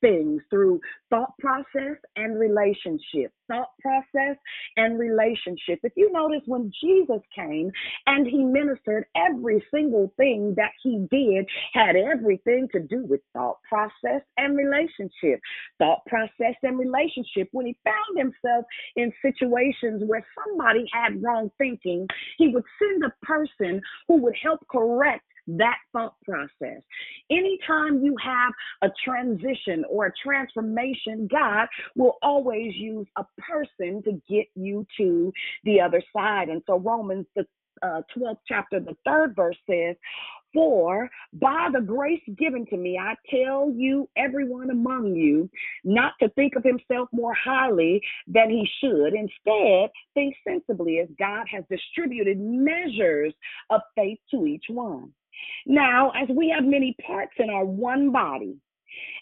things through thought process and relationship. Thought process and relationship. If you notice when Jesus came and he ministered, every single thing that he did had everything to do with thought process and relationship. Thought process and relationship. When he found himself in situations where somebody had wrong thinking, he would send a person who would help correct that thought process. Anytime you have a transition or a transformation, God will always use a person to get you to the other side. And so Romans the uh, 12th chapter, the third verse says, For by the grace given to me, I tell you, everyone among you, not to think of himself more highly than he should. Instead, think sensibly as God has distributed measures of faith to each one. Now, as we have many parts in our one body,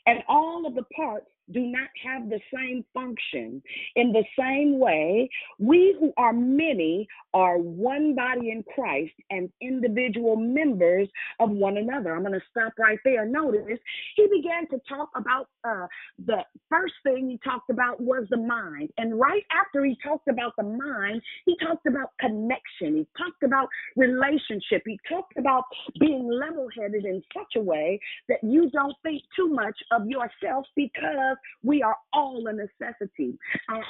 and all of the parts do not have the same function. In the same way, we who are many are one body in Christ and individual members of one another. I'm going to stop right there. Notice he began to talk about uh, the first thing he talked about was the mind. And right after he talked about the mind, he talked about connection. He talked about relationship. He talked about being level headed in such a way that you don't think too much of yourself because we are all a necessity. Uh,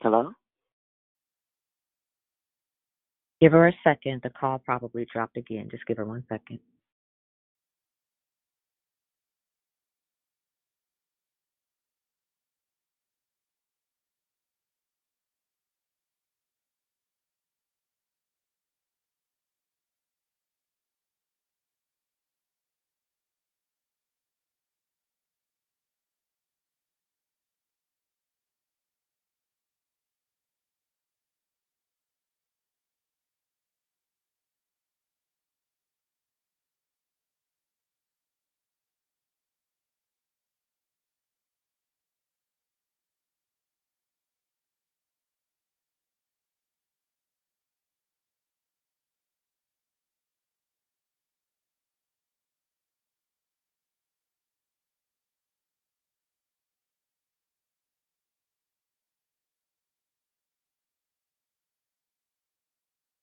Hello? Give her a second. The call probably dropped again. Just give her one second.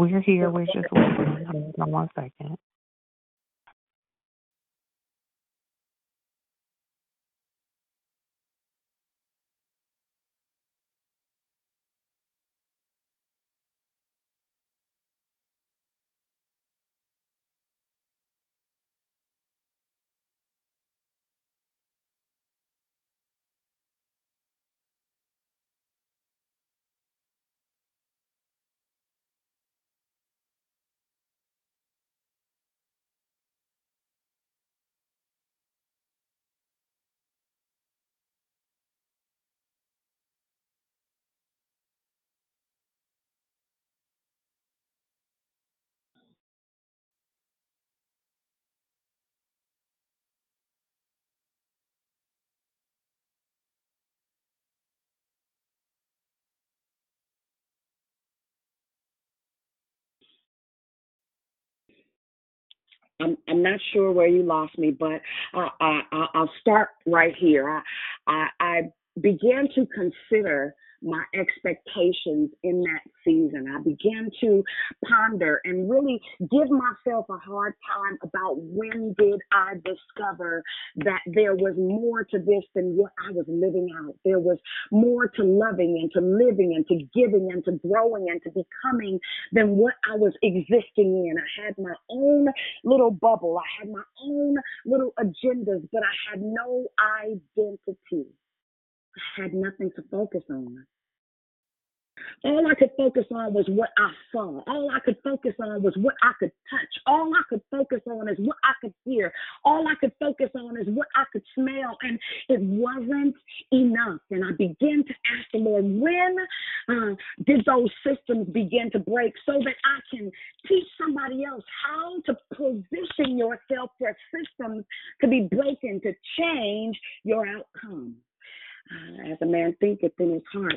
We're here. We're just waiting. Hold on one second. I'm I'm not sure where you lost me, but I, I I- I'll start right here. I I, I began to consider my expectations in that season. I began to ponder and really give myself a hard time about when did I discover that there was more to this than what I was living out. There was more to loving and to living and to giving and to growing and to becoming than what I was existing in. I had my own little bubble. I had my own little agendas, but I had no identity. I had nothing to focus on. All I could focus on was what I saw. All I could focus on was what I could touch. All I could focus on is what I could hear. All I could focus on is what I could smell. And it wasn't enough. And I began to ask the Lord, when uh, did those systems begin to break so that I can teach somebody else how to position yourself for systems to be broken to change your outcome? As a man thinketh in his heart,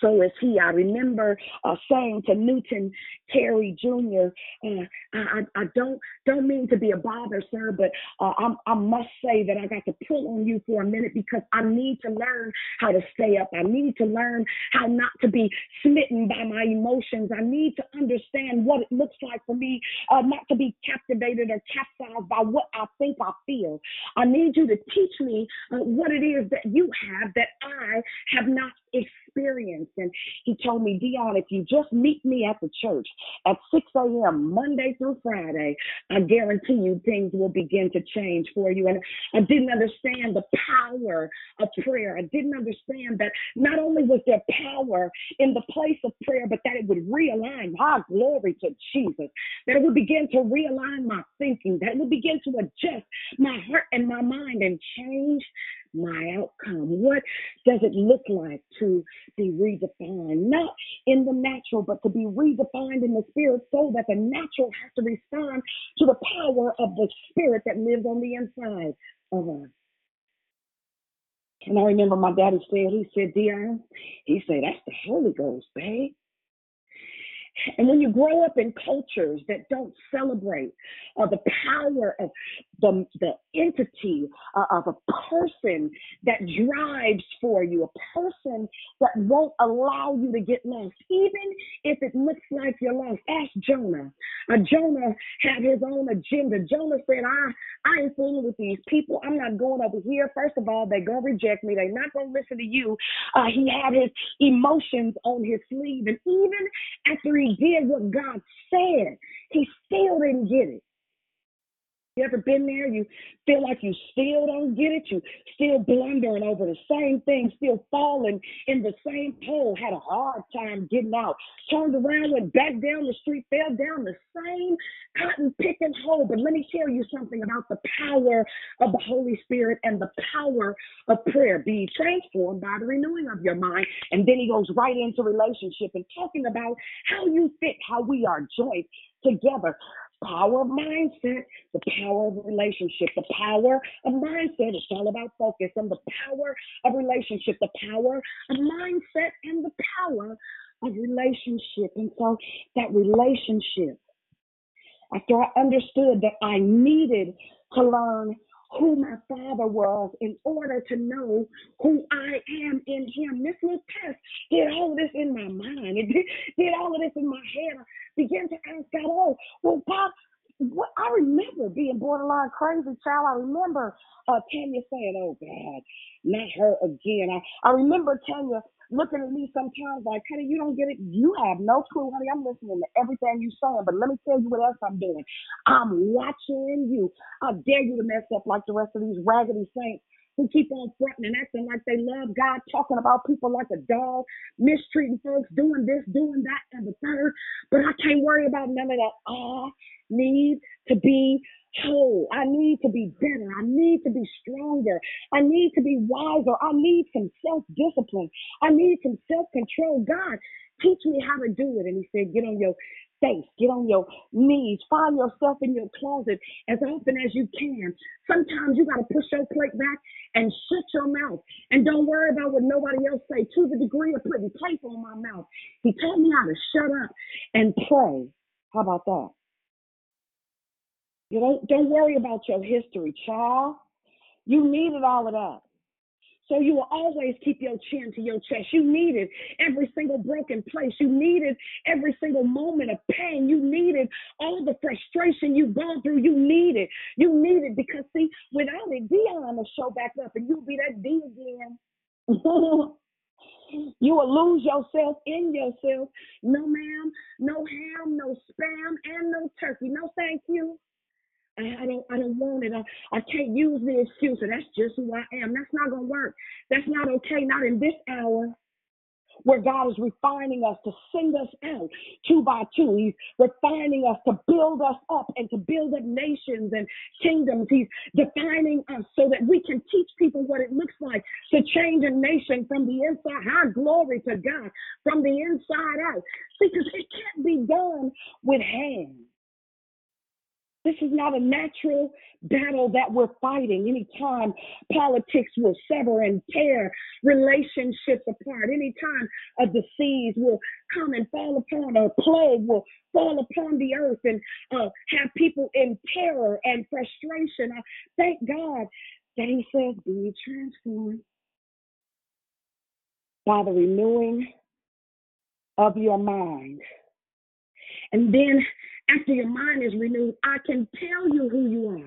so is he. I remember uh, saying to Newton Terry Jr., uh, I, I, don't don't mean to be a bother, sir, but uh, I must say that I got to pull on you for a minute because I need to learn how to stay up. I need to learn how not to be smitten by my emotions. I need to understand what it looks like for me uh, not to be captivated or capsized by what I think I feel. I need you to teach me uh, what it is that you have that I have not experienced. And he told me, Dion, if you just meet me at the church at 6 a.m. Monday through Friday, I guarantee you things will begin to change for you. And I didn't understand the power of prayer. I didn't understand that not only was there power in the place of prayer, but that it would realign, ah, glory to Jesus, that it would begin to realign my thinking, that it would begin to adjust my heart and my mind and change my outcome? What does it look like to be redefined? Not in the natural, but to be redefined in the spirit so that the natural has to respond to the power of the spirit that lives on the inside of us. And I remember my daddy said, he said, Dion, he said, that's the Holy Ghost, babe. And when you grow up in cultures that don't celebrate uh, the power of the, the entity uh, of a person that drives for you, a person that won't allow you to get lost, even if it looks like you're lost. Ask Jonah. Uh, Jonah had his own agenda. Jonah said, I, I ain't fooling with these people. I'm not going over here. First of all, they're going to reject me. They're not going to listen to you. Uh, he had his emotions on his sleeve. And even after he did what God said, he still didn't get it. You ever been there? You feel like you still don't get it. You still blundering over the same thing, still falling in the same hole. Had a hard time getting out. Turned around, went back down the street, fell down the same cotton picking hole. But let me tell you something about the power of the Holy Spirit and the power of prayer. Be transformed by the renewing of your mind. And then he goes right into relationship and talking about how you fit, how we are joined together power of mindset, the power of relationship, the power of mindset. It's all about focus and the power of relationship, the power of mindset, and the power of relationship. And so that relationship, after I understood that I needed to learn who my father was in order to know who I am in him. This little test did all of this in my mind. It did, did all of this in my head. I began to ask God, oh, well, God, what I remember being borderline crazy child. I remember uh, Tanya saying, "Oh God, not her again." I, I remember Tanya looking at me sometimes like, honey, you don't get it. You have no clue, honey. I'm listening to everything you're saying, but let me tell you what else I'm doing. I'm watching you. I dare you to mess up like the rest of these raggedy saints who keep on fronting and acting like they love God, talking about people like a dog, mistreating folks, doing this, doing that, and the third. But I can't worry about none of that. I need to be whole. I need to be better. I need to be stronger. I need to be wiser. I need some self discipline. I need some self control. God, teach me how to do it. And he said, get on your face, get on your knees, find yourself in your closet as often as you can. Sometimes you got to push your plate back and shut your mouth and don't worry about what nobody else say to the degree of putting tape on my mouth. He taught me how to shut up and pray. How about that? You don't don't worry about your history, child. You needed all of that. So you will always keep your chin to your chest. You needed every single broken place. You needed every single moment of pain. You needed all the frustration you've gone through. You need it. You need it because see, without it, Dion will show back up and you'll be that D again. you will lose yourself in yourself. No ma'am, no ham, no spam, and no turkey. No thank you. I, I don't I don't want it. I, I can't use the excuse and that's just who I am. That's not gonna work. That's not okay, not in this hour where God is refining us to send us out two by two. He's refining us to build us up and to build up nations and kingdoms. He's defining us so that we can teach people what it looks like to change a nation from the inside. High glory to God from the inside out. See, because it can't be done with hands. This is not a natural battle that we're fighting. Anytime politics will sever and tear relationships apart, anytime a disease will come and fall upon, a plague will fall upon the earth and uh, have people in terror and frustration, thank God that He says, Be transformed by the renewing of your mind. And then after your mind is renewed, I can tell you who you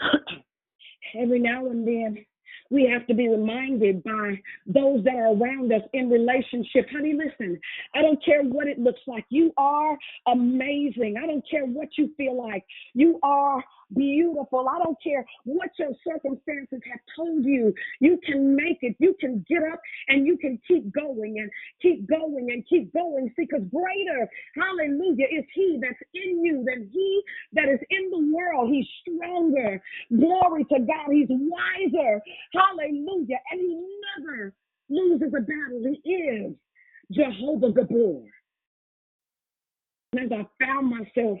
are. Every now and then, we have to be reminded by those that are around us in relationship. Honey, listen, I don't care what it looks like. You are amazing. I don't care what you feel like. You are beautiful. I don't care what your circumstances have told you. You can make it. You can get up and you can keep going and keep going and keep going. See, because greater, hallelujah, is He that's in you than He that is in the world. He's stronger. Glory to God. He's wiser. Hallelujah. And He never loses a battle. He is Jehovah Gibbor. And as I found myself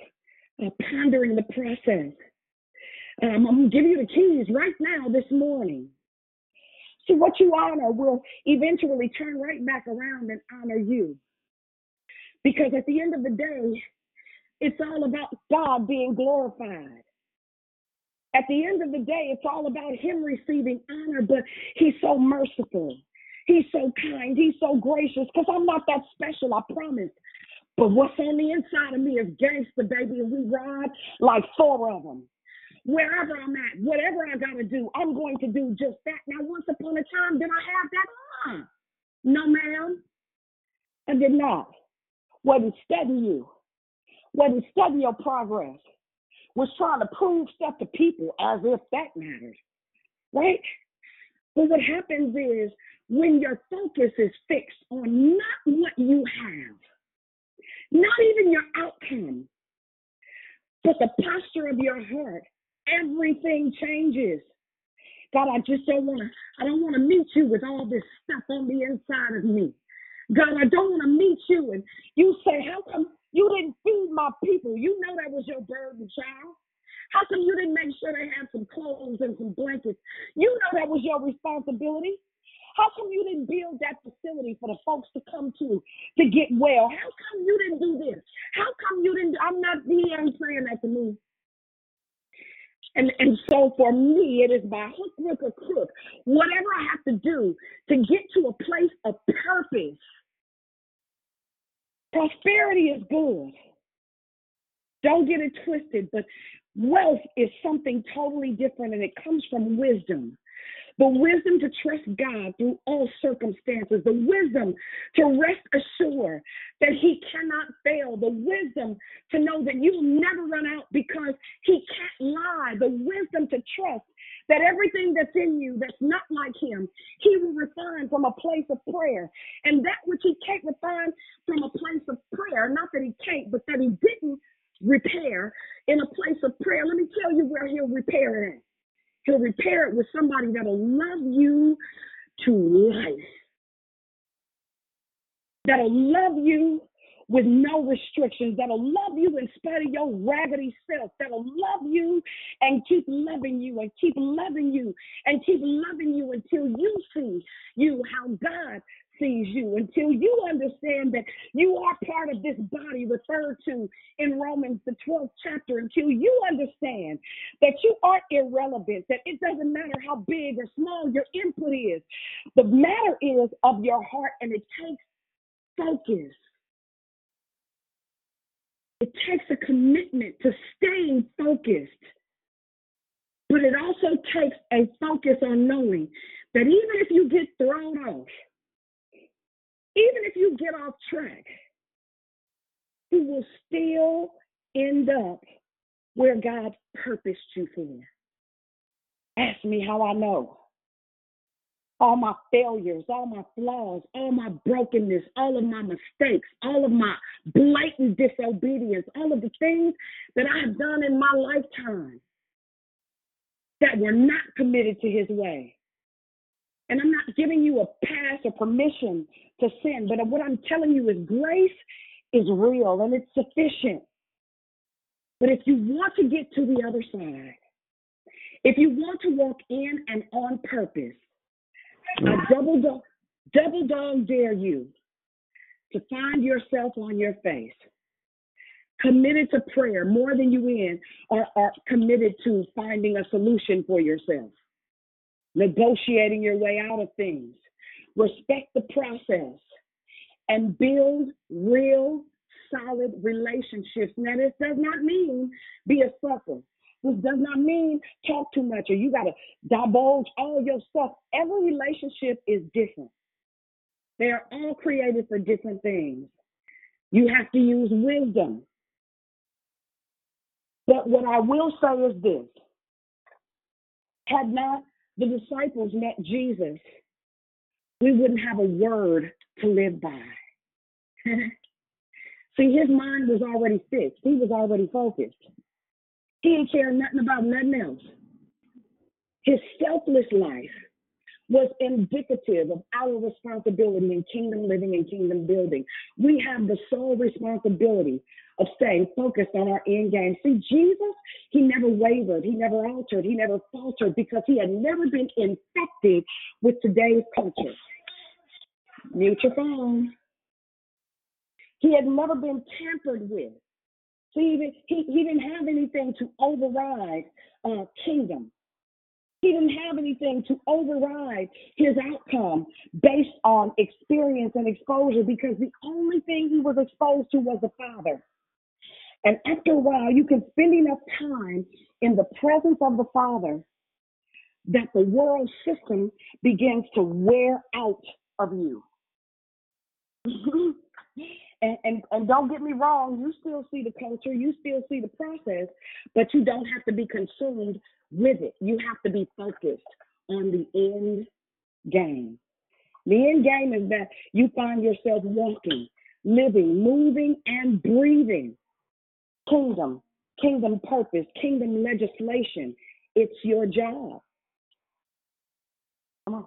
uh, pondering the process, um, I'm going to give you the keys right now this morning. So, what you honor will eventually turn right back around and honor you. Because at the end of the day, it's all about God being glorified. At the end of the day, it's all about Him receiving honor, but He's so merciful. He's so kind. He's so gracious because I'm not that special, I promise. But what's on the inside of me is gangster, baby, and we ride like four of them wherever I'm at, whatever I got to do, I'm going to do just that. Now, once upon a time, did I have that on? No, ma'am. I did not. Wasn't studying you. Wasn't studying your progress. was trying to prove stuff to people as if that mattered, right? But what happens is when your focus is fixed on not what you have, not even your outcome, but the posture of your heart, everything changes. God, I just don't want to, I don't want to meet you with all this stuff on the inside of me. God, I don't want to meet you. And you say, How come you didn't feed my people? You know that was your burden, child. How come you didn't make sure they had some clothes and some blankets? You know that was your responsibility. How come you didn't build that facility for the folks to come to to get well? How come you didn't do this? How come you didn't? I'm not. He ain't saying that to me. And and so for me, it is by hook, crook, or crook, whatever I have to do to get to a place of purpose. Prosperity is good. Don't get it twisted, but wealth is something totally different and it comes from wisdom the wisdom to trust God through all circumstances, the wisdom to rest assured that He cannot fail, the wisdom to know that you'll never run out because He can't lie, the wisdom to trust that everything that's in you that's not like Him, He will refine from a place of prayer. And that which He can't refine from a place of prayer, not that He can't, but that He didn't repair in a place of prayer. Let me tell you where He'll repair it at. He'll repair it with somebody that'll love you to life. That'll love you with no restrictions, that'll love you in spite of your raggedy self, that'll love you and keep loving you and keep loving you and keep loving you until you see you how God sees you, until you understand that you are part of this body referred to in Romans, the 12th chapter, until you understand that you are irrelevant, that it doesn't matter how big or small your input is. The matter is of your heart, and it takes focus. It takes a commitment to staying focused. But it also takes a focus on knowing that even if you get thrown off, even if you get off track, you will still end up where God purposed you for. Ask me how I know. All my failures, all my flaws, all my brokenness, all of my mistakes, all of my blatant disobedience, all of the things that I have done in my lifetime that were not committed to his way. And I'm not giving you a pass or permission to sin, but what I'm telling you is grace is real and it's sufficient. But if you want to get to the other side, if you want to walk in and on purpose, I double dog, double dog dare you to find yourself on your face, committed to prayer more than you in, or are committed to finding a solution for yourself negotiating your way out of things. Respect the process and build real, solid relationships. Now, this does not mean be a sucker. This does not mean talk too much or you got to divulge all your stuff. Every relationship is different. They are all created for different things. You have to use wisdom. But what I will say is this had not the disciples met Jesus, we wouldn't have a word to live by. See, his mind was already fixed, he was already focused. He didn't care nothing about nothing else. His selfless life was indicative of our responsibility in kingdom living and kingdom building. We have the sole responsibility of staying focused on our end game. See, Jesus, he never wavered, he never altered, he never faltered because he had never been infected with today's culture. Mute your phone. He had never been tampered with. See, he, he didn't have anything to override uh, kingdom. He didn't have anything to override his outcome based on experience and exposure because the only thing he was exposed to was the Father. And after a while, you can spend enough time in the presence of the Father that the world system begins to wear out of you. And, and don't get me wrong, you still see the culture, you still see the process, but you don't have to be consumed with it. You have to be focused on the end game. The end game is that you find yourself walking, living, moving, and breathing kingdom, kingdom purpose, kingdom legislation. It's your job. Come on.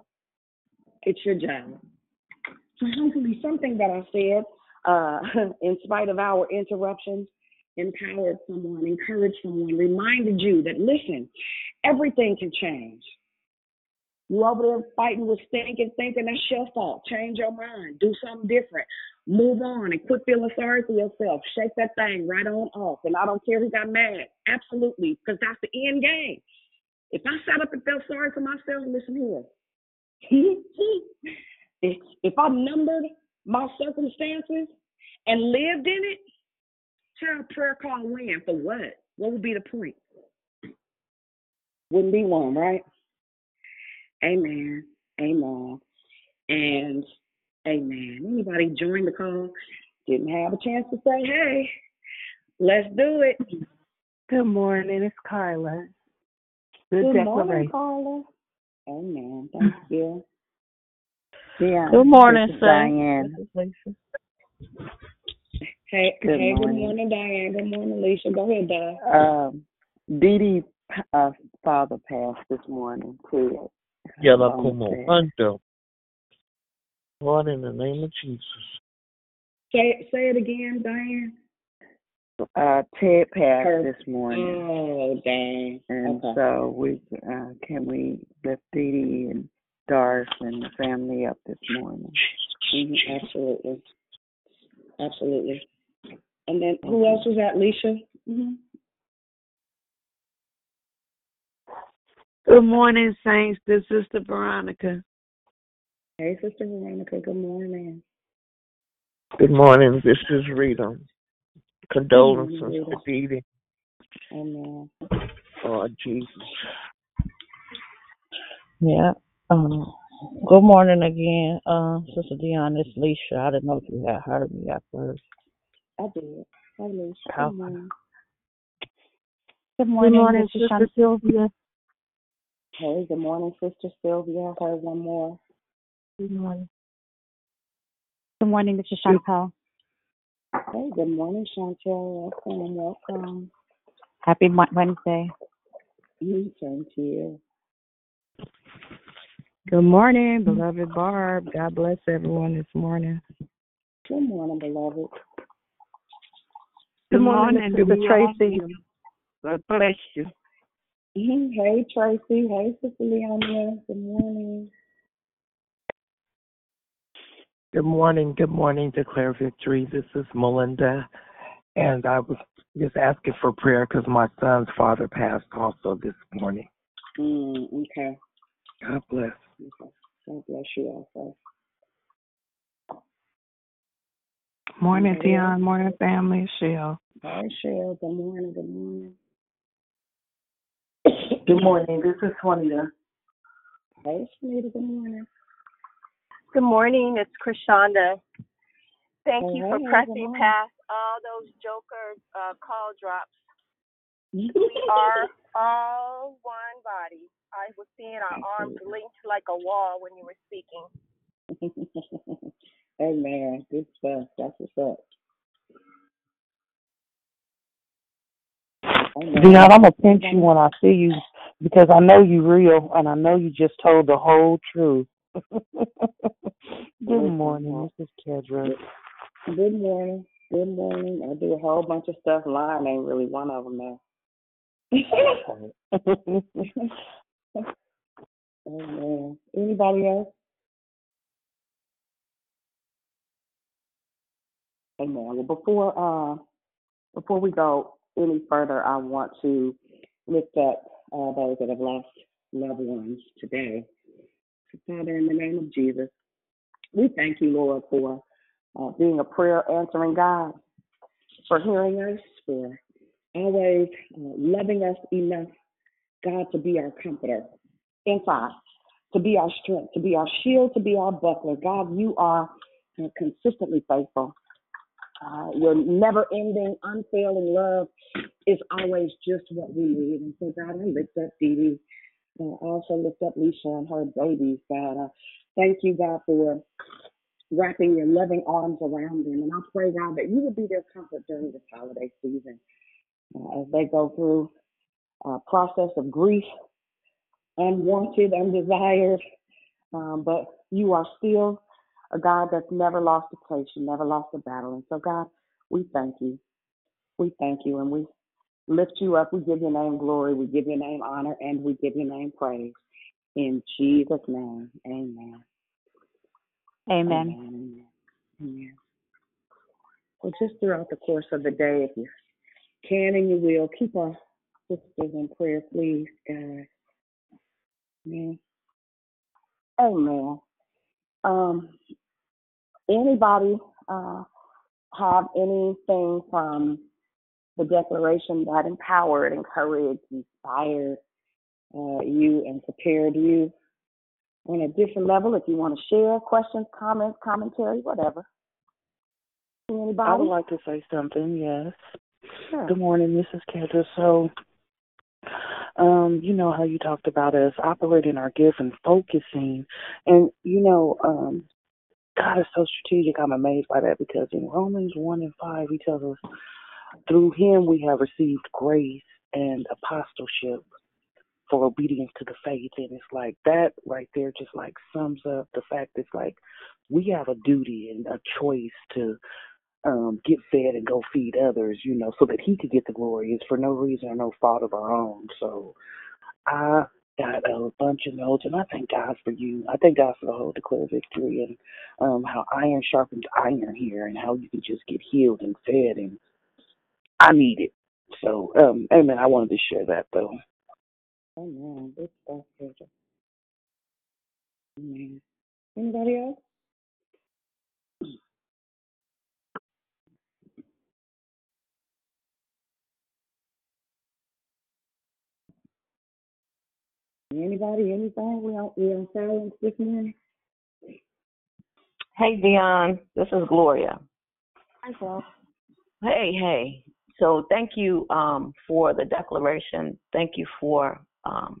It's your job. So hopefully something that I said, uh, in spite of our interruptions, empowered someone, encouraged someone, reminded you that listen, everything can change. You over there fighting with stinking, thinking that's your fault. Change your mind. Do something different. Move on and quit feeling sorry for yourself. Shake that thing right on off. And I don't care who got mad. Absolutely. Because that's the end game. If I sat up and felt sorry for myself, listen here. if, if I numbered my circumstances and lived in it, child prayer call win for what? What would be the point? Wouldn't be one, right? Amen. Amen. And amen. Anybody join the call? Didn't have a chance to say, hey, let's do it. Good morning. It's Carla. Good, Good morning. Carla. Amen. Thank you. Yeah. Good morning, this is sir. Diane. Hey, Good hey, good morning. morning, Diane. Good morning, Alicia. Go ahead, Di. Um, Dee Dee, uh, father passed this morning. Ted. Yalla Um, como Ted. ando. Lord, in the name of Jesus. Say say it again, Diane. Uh, Ted passed Her- this morning. Oh, dang. And Okay. so we uh, can we lift Dee Dee and Doris and the family up this morning. Mhm, absolutely. Absolutely. And then who else was that, Alicia? Mm-hmm. Good morning, Saints. This is Sister Veronica. Hey, Sister Veronica. Good morning. Good morning. This is Rita. Condolences Rita. to Dee Dee. Amen. Oh, Jesus. Yeah. Um, good morning again, uh, Sister Dion. It's Leisha. I didn't know if you had heard me at first. I did. Hi, Alicia. Okay. Good morning. Good Good morning, morning, this Sister Shan- Sylvia. Hey, good morning, Sister Sylvia. I heard one more. Good morning. Good morning, this is Chantal. Hey, good morning, Chantel. Welcome, welcome. Happy Mo- Wednesday. You thank you. Good morning, beloved Barb. God bless everyone this morning. Good morning, beloved. Good morning, Sister Leon. Tracy. God bless you. Mhm. Hey, Tracy. Hey, Sister Leonia. Good morning. Good morning. Good morning. Declare victory. This is Melinda. And I was just asking for prayer because my son's father passed also this morning. Mm, okay. God bless. Okay. God bless you also. Morning, Anybody else? Dion. Morning, family. Shell. Hi, Cheryl. Good morning. Good morning. Good morning. This is Juanita. Hey, Shanita. Good morning. Good morning. It's Krishanda. Thank Hey, you for hey, good pressing morning. past all those joker uh, call drops. We are all one body. I was seeing our arms linked like a wall when you were speaking. Amen. Good stuff. That's what's up. Amen. Dion, I'm gonna pinch you when I see you because I know you real and I know you just told the whole truth. Good morning, this is Kedra. Good morning. Good morning. I do a whole bunch of stuff. Lying ain't really one of them now. Amen. Anybody else? Amen. Well, before uh, before we go any further, I want to lift up uh, those that have lost loved ones today. Father, in the name of Jesus, we thank you, Lord, for uh, being a prayer answering God, for hearing us, for always uh, loving us enough, God, to be our comforter inside, to be our strength, to be our shield, to be our buckler. God, you are consistently faithful. Uh, your never ending, unfailing love is always just what we need. And so, God, I lift up Dee Dee. Uh, I also lift up Lisa and her babies, God. Uh, thank you, God, for wrapping your loving arms around them. And I pray, God, that you will be their comfort during this holiday season uh, as they go through a process of grief, unwanted, undesired. Um, but you are still a God that's never lost a place, you never lost a battle. And so, God, we thank you. We thank you and we lift you up. We give your name glory, we give your name honor, and we give your name praise. In Jesus' name, amen. Amen. Amen. Amen. So just throughout the course of the day, if you can and you will, keep our sisters in prayer, please, guys. Amen. Amen. Um, anybody uh, have anything from the declaration that empowered, encouraged, inspired uh, you, and prepared you on a different level? If you want to share questions, comments, commentary, whatever. Anybody? I would like to say something, yes. Sure. Good morning, Mrs. Kendra. So, um, you know how you talked about us operating our gift and focusing. And, you know, um, God is so strategic. I'm amazed by that because in Romans 1 and 5, he tells us, through him we have received grace and apostleship for obedience to the faith. And it's like that right there just like sums up the fact it's like we have a duty and a choice to um get fed and go feed others, you know, so that he could get the glory. It's for no reason or no fault of our own. So I got a bunch of notes and I thank God for you. I thank God for the whole declare victory and um how iron sharpens iron here and how you can just get healed and fed and I need it. So, um, amen. I wanted to share that though. Amen. Amen. Anybody else? Anybody? Anything? We on we on silence this morning? Hey, Dion. This is Gloria. Hi, Paul. Hey, hey. So thank you um, for the declaration. Thank you for um,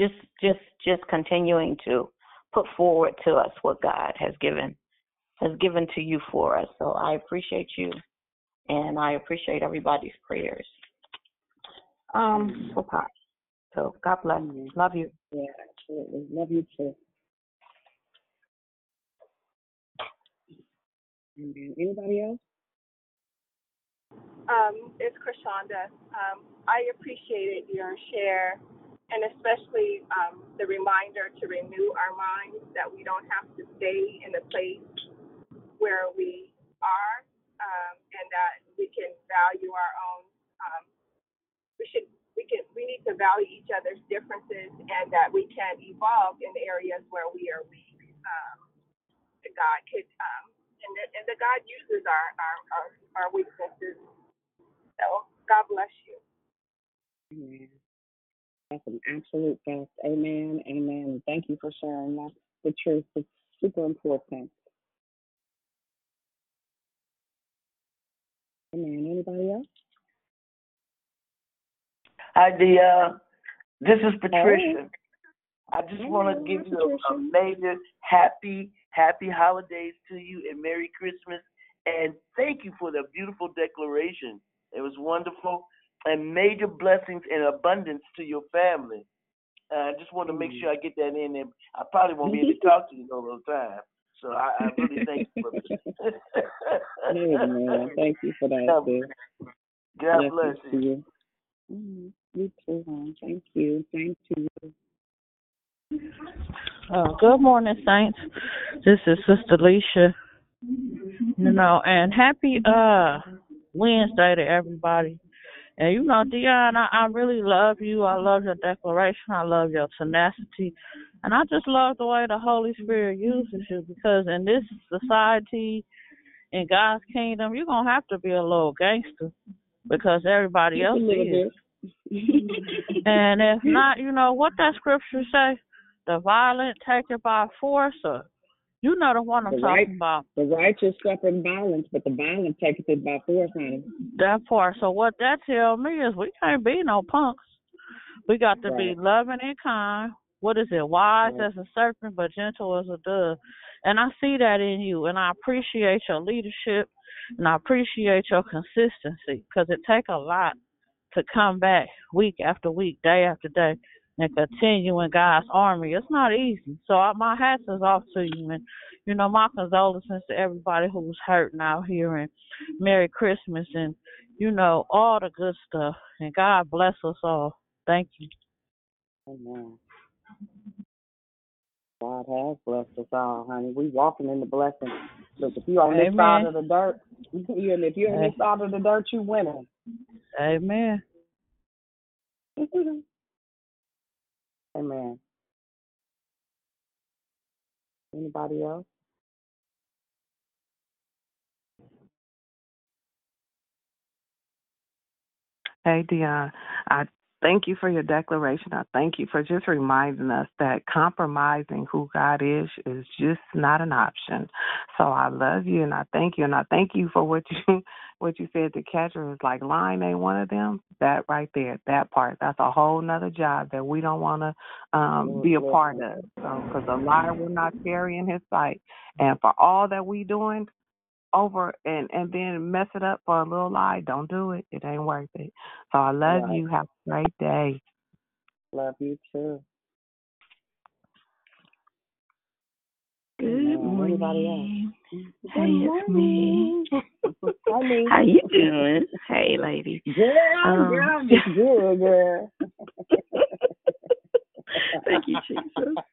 just just just continuing to put forward to us what God has given has given to you for us. So I appreciate you, and I appreciate everybody's prayers. Um, so Pop. So God bless. Love you. Yeah, absolutely. Love you too. Amen. Anybody else? Um, it's Krishanda. Um, I appreciated your share and especially um, the reminder to renew our minds that we don't have to stay in the place where we are um, and that we can value our own. Um, we should we can we need to value each other's differences and that we can evolve in the areas where we are weak. Um, that God could um, and that, and that God uses our, our our our weaknesses. So God bless you. Amen. That's an absolute fact. Amen. Amen. Thank you for sharing. That's the truth. It's super important. Amen. Anybody else? Hi, Dia. This is Patricia. Hey. I just Hey, want to give you a, a major happy, happy holidays to you and Merry Christmas. And thank you for the beautiful declaration. It was wonderful. And major blessings and abundance to your family. Uh, I just want to make sure I get that in there. I probably won't be able to talk to you all the time. So I, I really thank you for this. Amen. Thank you for that, God. God bless you. you. Mhm. You too, hon. Thank you. Thank you. Uh, good morning, Saints. This is Sister Leisha. You know, and happy uh Wednesday to everybody. And you know, Dion, I, I really love you. I love your declaration. I love your tenacity. And I just love the way the Holy Spirit uses you because in this society, in God's kingdom, you're going to have to be a little gangster because everybody else is. And if not, you know, what that scripture say? The violent take it by force or You know the one I'm The talking right, about. the righteous suffer violence, but the violent taketh it by force, honey. That part. So what that tell me is we can't be no punks. We got to be loving and kind. What is it? Wise Right. as a serpent, but gentle as a dove. And I see that in you, and I appreciate your leadership, and I appreciate your consistency because it take a lot to come back week after week, day after day, and continue in God's army. It's not easy. So I, my hats is off to you, and you know my condolences to everybody who's hurting out here, and Merry Christmas, and you know all the good stuff. And God bless us all. Thank you. Amen. God has blessed us all, honey. We walking in the blessing. Look, if you on this side of the dirt, you and if you're on this side of the dirt, you winning. Amen. Amen. Anybody else? Hey, Dion. I thank you for your declaration. I thank you for just reminding us that compromising who God is is just not an option. So I love you and I thank you and I thank you for what you what you said to catcher is like lying ain't one of them. That right there, that part, that's a whole nother job that we don't want to um, be a part of. So because a liar will not carry in his sight, and for all that we doing, over and and then mess it up for a little lie, don't do it. It ain't worth it. So I love Right. you. Have a great day. Love you too. Good morning. else? Hey, it's me. How you doing? Hey, lady. Girl, Um, girl, I'm just good, girl. Thank you, Jesus.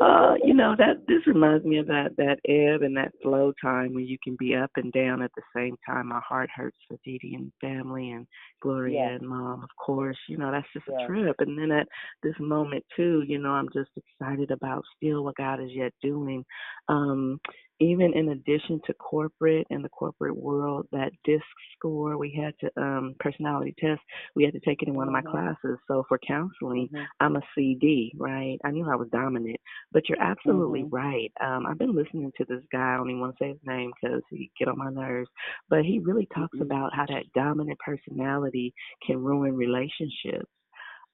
Uh, you know that this reminds me of that that ebb and that flow time when you can be up and down at the same time. My heart hurts for Dee Dee and family and Gloria Yes. and mom, of course. You know that's just Yes. a trip. And then at this moment too, you know, I'm just excited about still what God is yet doing. Um, even in addition to corporate and the corporate world, that DISC score we had to um personality test, we had to take it in one of my Mhm. classes. So for counseling, Mhm. I'm a CD, right? I knew I was dominant, but you're absolutely Mhm. right. Um, I've been listening to this guy. I don't even want to say his name because he get on my nerves, but he really talks Mhm. about how that dominant personality can ruin relationships.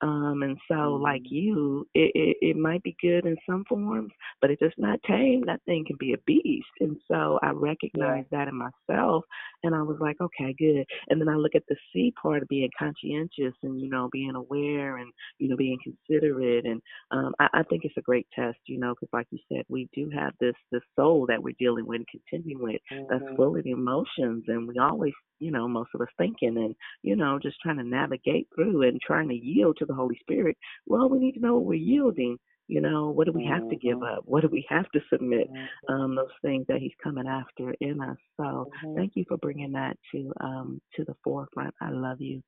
Um, and so, like you, it, it it might be good in some forms, but if it's not tame, that thing can be a beast. And so I recognize that in myself, and I was like, okay, good. And then I look at the C part of being conscientious and you know being aware and you know being considerate, and um, I, I think it's a great test, you know, because like you said, we do have this this soul that we're dealing with, and contending with, that's Mhm. full of emotions, and we always, you know, most of us thinking and you know just trying to navigate through and trying to yield to the Holy Spirit. Well, we need to know what we're yielding. You know, what do we have to give Mhm. up? What do we have to submit? Mhm. Um, those things that He's coming after in us. So Mhm. thank you for bringing that to um to the forefront. I love you.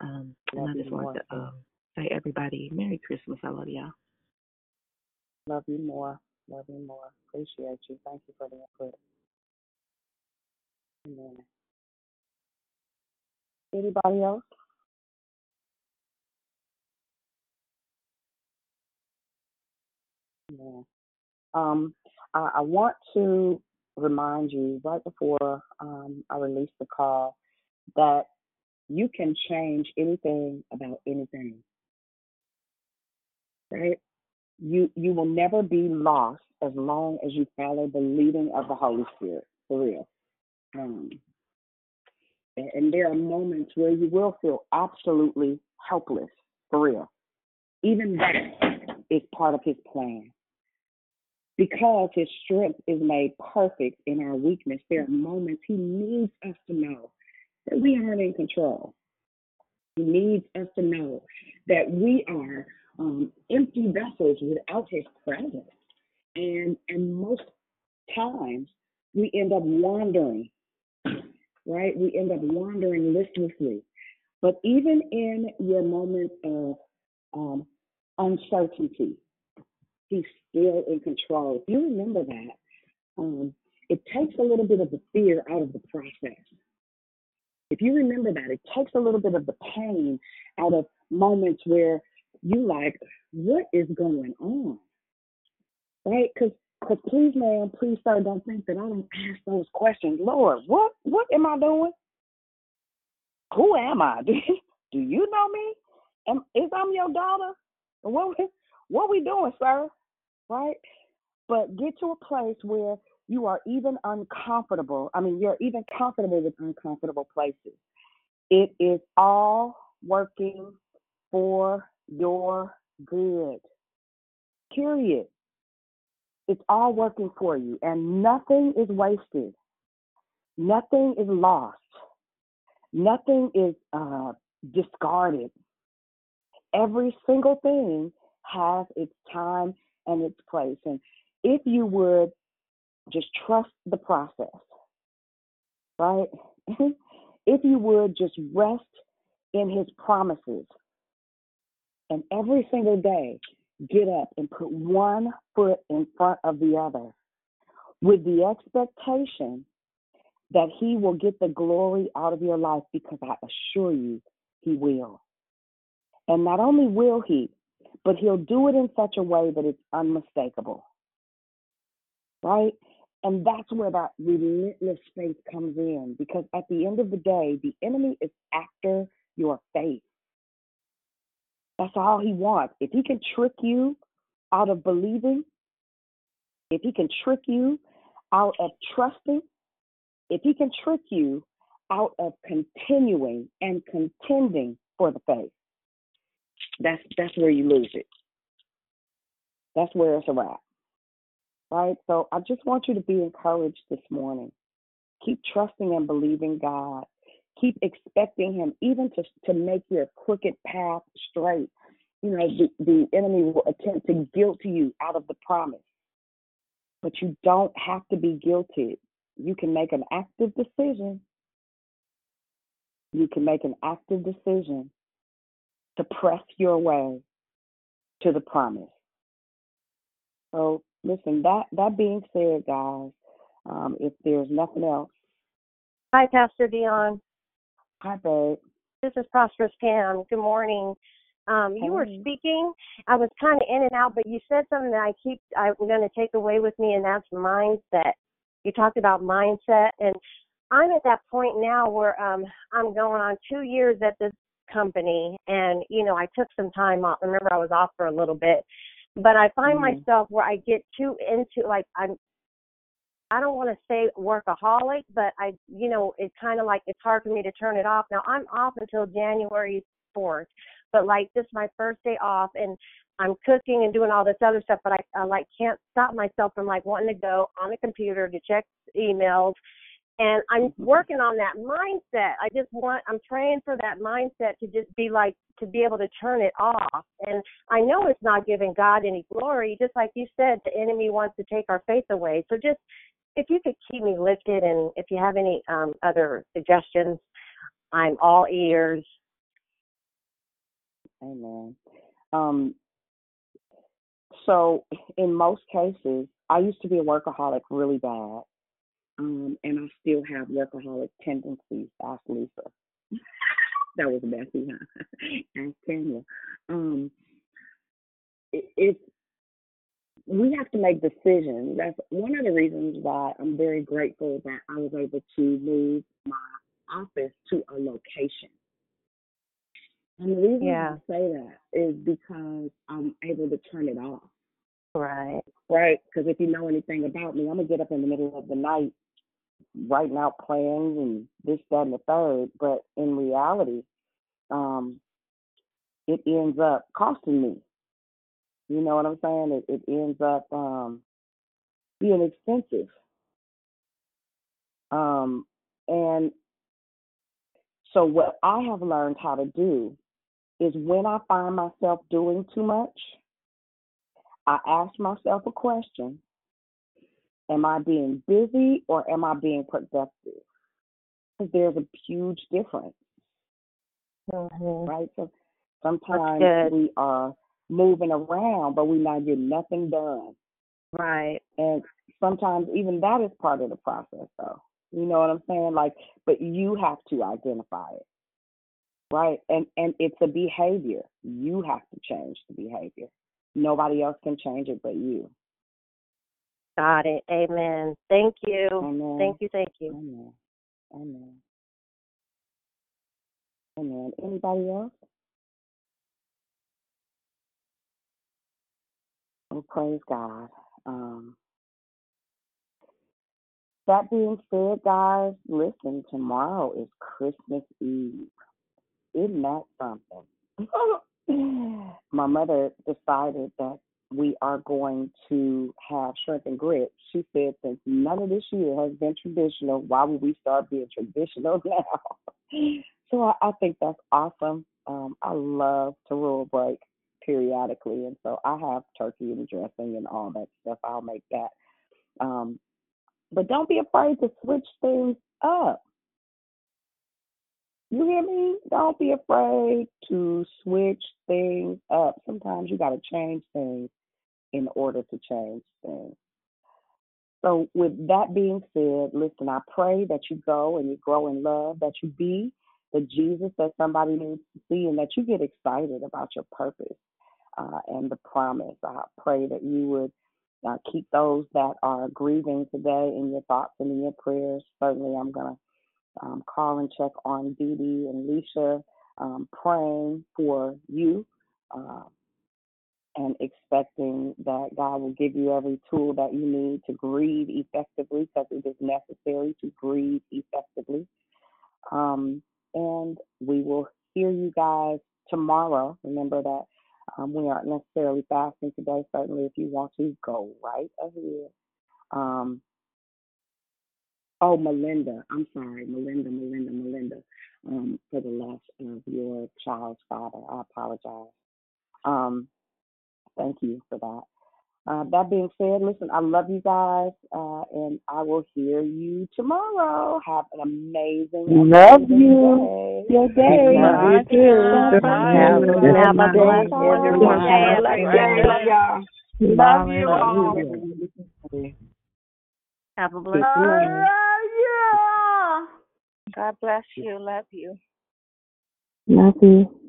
Um, and I just wanted to um say everybody Merry Christmas. I love y'all. Love you more. Love you more. Appreciate you. Thank you for the input. Amen. Anybody else? Amen. Um, I, I want to remind you right before um, I release the call that you can change anything about anything. Right? You you will never be lost as long as you follow the leading of the Holy Spirit. For real. Um, and, there are moments where you will feel absolutely helpless. For real. Even that is part of His plan. Because his strength is made perfect in our weakness, there are moments he needs us to know that we aren't in control. He needs us to know that we are um, empty vessels without his presence. And and most times we end up wandering, right? We end up wandering listlessly. But even in your moment of um, uncertainty, he's still in control. If you remember that, um, it takes a little bit of the fear out of the process. If you remember that, it takes a little bit of the pain out of moments where you like, what is going on? Right? Because Because please, ma'am, please, sir, don't think that I don't ask those questions. Lord, what what am I doing? Who am I? Do you, do you know me? Am is I'm your daughter? What what we doing, sir? Right? But get to a place where you are even uncomfortable. I mean, you're even comfortable with uncomfortable places. It is all working for your good. Period. It's all working for you, and nothing is wasted. Nothing is lost. Nothing is uh, discarded. Every single thing has its time and its place. And if you would just trust the process, right? if you would just rest in his promises and every single day get up and put one foot in front of the other with the expectation that he will get the glory out of your life because I assure you he will. And not only will he, but he'll do it in such a way that it's unmistakable. Right? And that's where that relentless faith comes in because at the end of the day, the enemy is after your faith. That's all he wants. If he can trick you out of believing, if he can trick you out of trusting, if he can trick you out of continuing and contending for the faith, that's that's where you lose it. That's where it's a wrap. Right? So I just want you to be encouraged this morning. Keep trusting and believing God. Keep expecting him even to to make your crooked path straight. You know, the, the enemy will attempt to guilt you out of the promise. But you don't have to be guilted. You can make an active decision. You can make an active decision to press your way to the promise. So listen, that that being said, guys, um, if there's nothing else, Hi, Pastor Dion. Hi babe. This is Prosperous Pam. Good morning. Um, you were speaking. I was kind of in and out, but you said something that I keep. I'm going to take away with me, and that's mindset. You talked about mindset, and I'm at that point now where um, I'm going on two years at this company, and you know I took some time off. Remember, I was off for a little bit, but I find Mhm. myself where I get too into like I'm I don't want to say workaholic, but I, you know, it's kind of like it's hard for me to turn it off. Now I'm off until January 4th, but like this is my first day off and I'm cooking and doing all this other stuff, but I, I like can't stop myself from like wanting to go on the computer to check emails. And I'm mm-hmm. working on that mindset. I just want, I'm praying for that mindset to just be like, to be able to turn it off. And I know it's not giving God any glory. Just like you said, the enemy wants to take our faith away. So just if you could keep me lifted and if you have any um, other suggestions, I'm all ears. Amen. Um, so in most cases, I used to be a workaholic really bad. Um, and I still have workaholic tendencies. Ask Lisa. that was messy, huh? Ask Tanya. Um, it, it's we have to make decisions. That's one of the reasons why I'm very grateful that I was able to move my office to a location. And the reason Yeah. I say that is because I'm able to turn it off. Right. Right? Because if you know anything about me, I'm gonna get up in the middle of the night writing out plans and this, that, and the third. But in reality, um, it ends up costing me. You know what I'm saying? It, it ends up um, being expensive. Um, and so what I have learned how to do is when I find myself doing too much, I ask myself a question. Am I being busy or am I being productive? Because there's a huge difference, Mm-hmm. right? So sometimes we are moving around, but we're not getting nothing done. Right. And sometimes even that is part of the process, though. You know what I'm saying? Like, but you have to identify it, right? And and it's a behavior. You have to change the behavior. Nobody else can change it but you. Got it. Amen. Thank you. Amen. Thank you. Thank you. Amen. Amen. Amen. Anybody else? Oh, praise God. Um, that being said, guys, listen, tomorrow is Christmas Eve. Isn't that something? My mother decided that we are going to have shrimp and grits. She said, since none of this year has been traditional, why would we start being traditional now? so I, I think that's awesome. Um, I love to rule break periodically, and so I have turkey and dressing and all that stuff. I'll make that. Um, but don't be afraid to switch things up. You hear me? Don't be afraid to switch things up. Sometimes you got to change things in order to change things. So, with that being said, listen, I pray that you go and you grow in love, that you be the Jesus that somebody needs to see, and that you get excited about your purpose uh, and the promise. I pray that you would uh, keep those that are grieving today in your thoughts and in your prayers. Certainly, I'm going to um, call and check on Dee Dee and Leisha, um, praying for you. Uh, and expecting that God will give you every tool that you need to grieve effectively because it is necessary to grieve effectively. Um, and we will hear you guys tomorrow. Remember that um, we aren't necessarily fasting today. Certainly, if you want to, go right ahead. Um, oh, Melinda, I'm sorry, Melinda, Melinda, Melinda, um, for the loss of your child's father. I apologize. Um, Thank you for that. Uh, that being said, listen, I love you guys, uh, and I will hear you tomorrow. Have an amazing, Love amazing you. day. Your day. Love you too. Have a good Have a blessed everyone. Have a blessed day. Love y'all. Love you all. you. Have a Good blessed night. day. God bless you. Love you. Love you.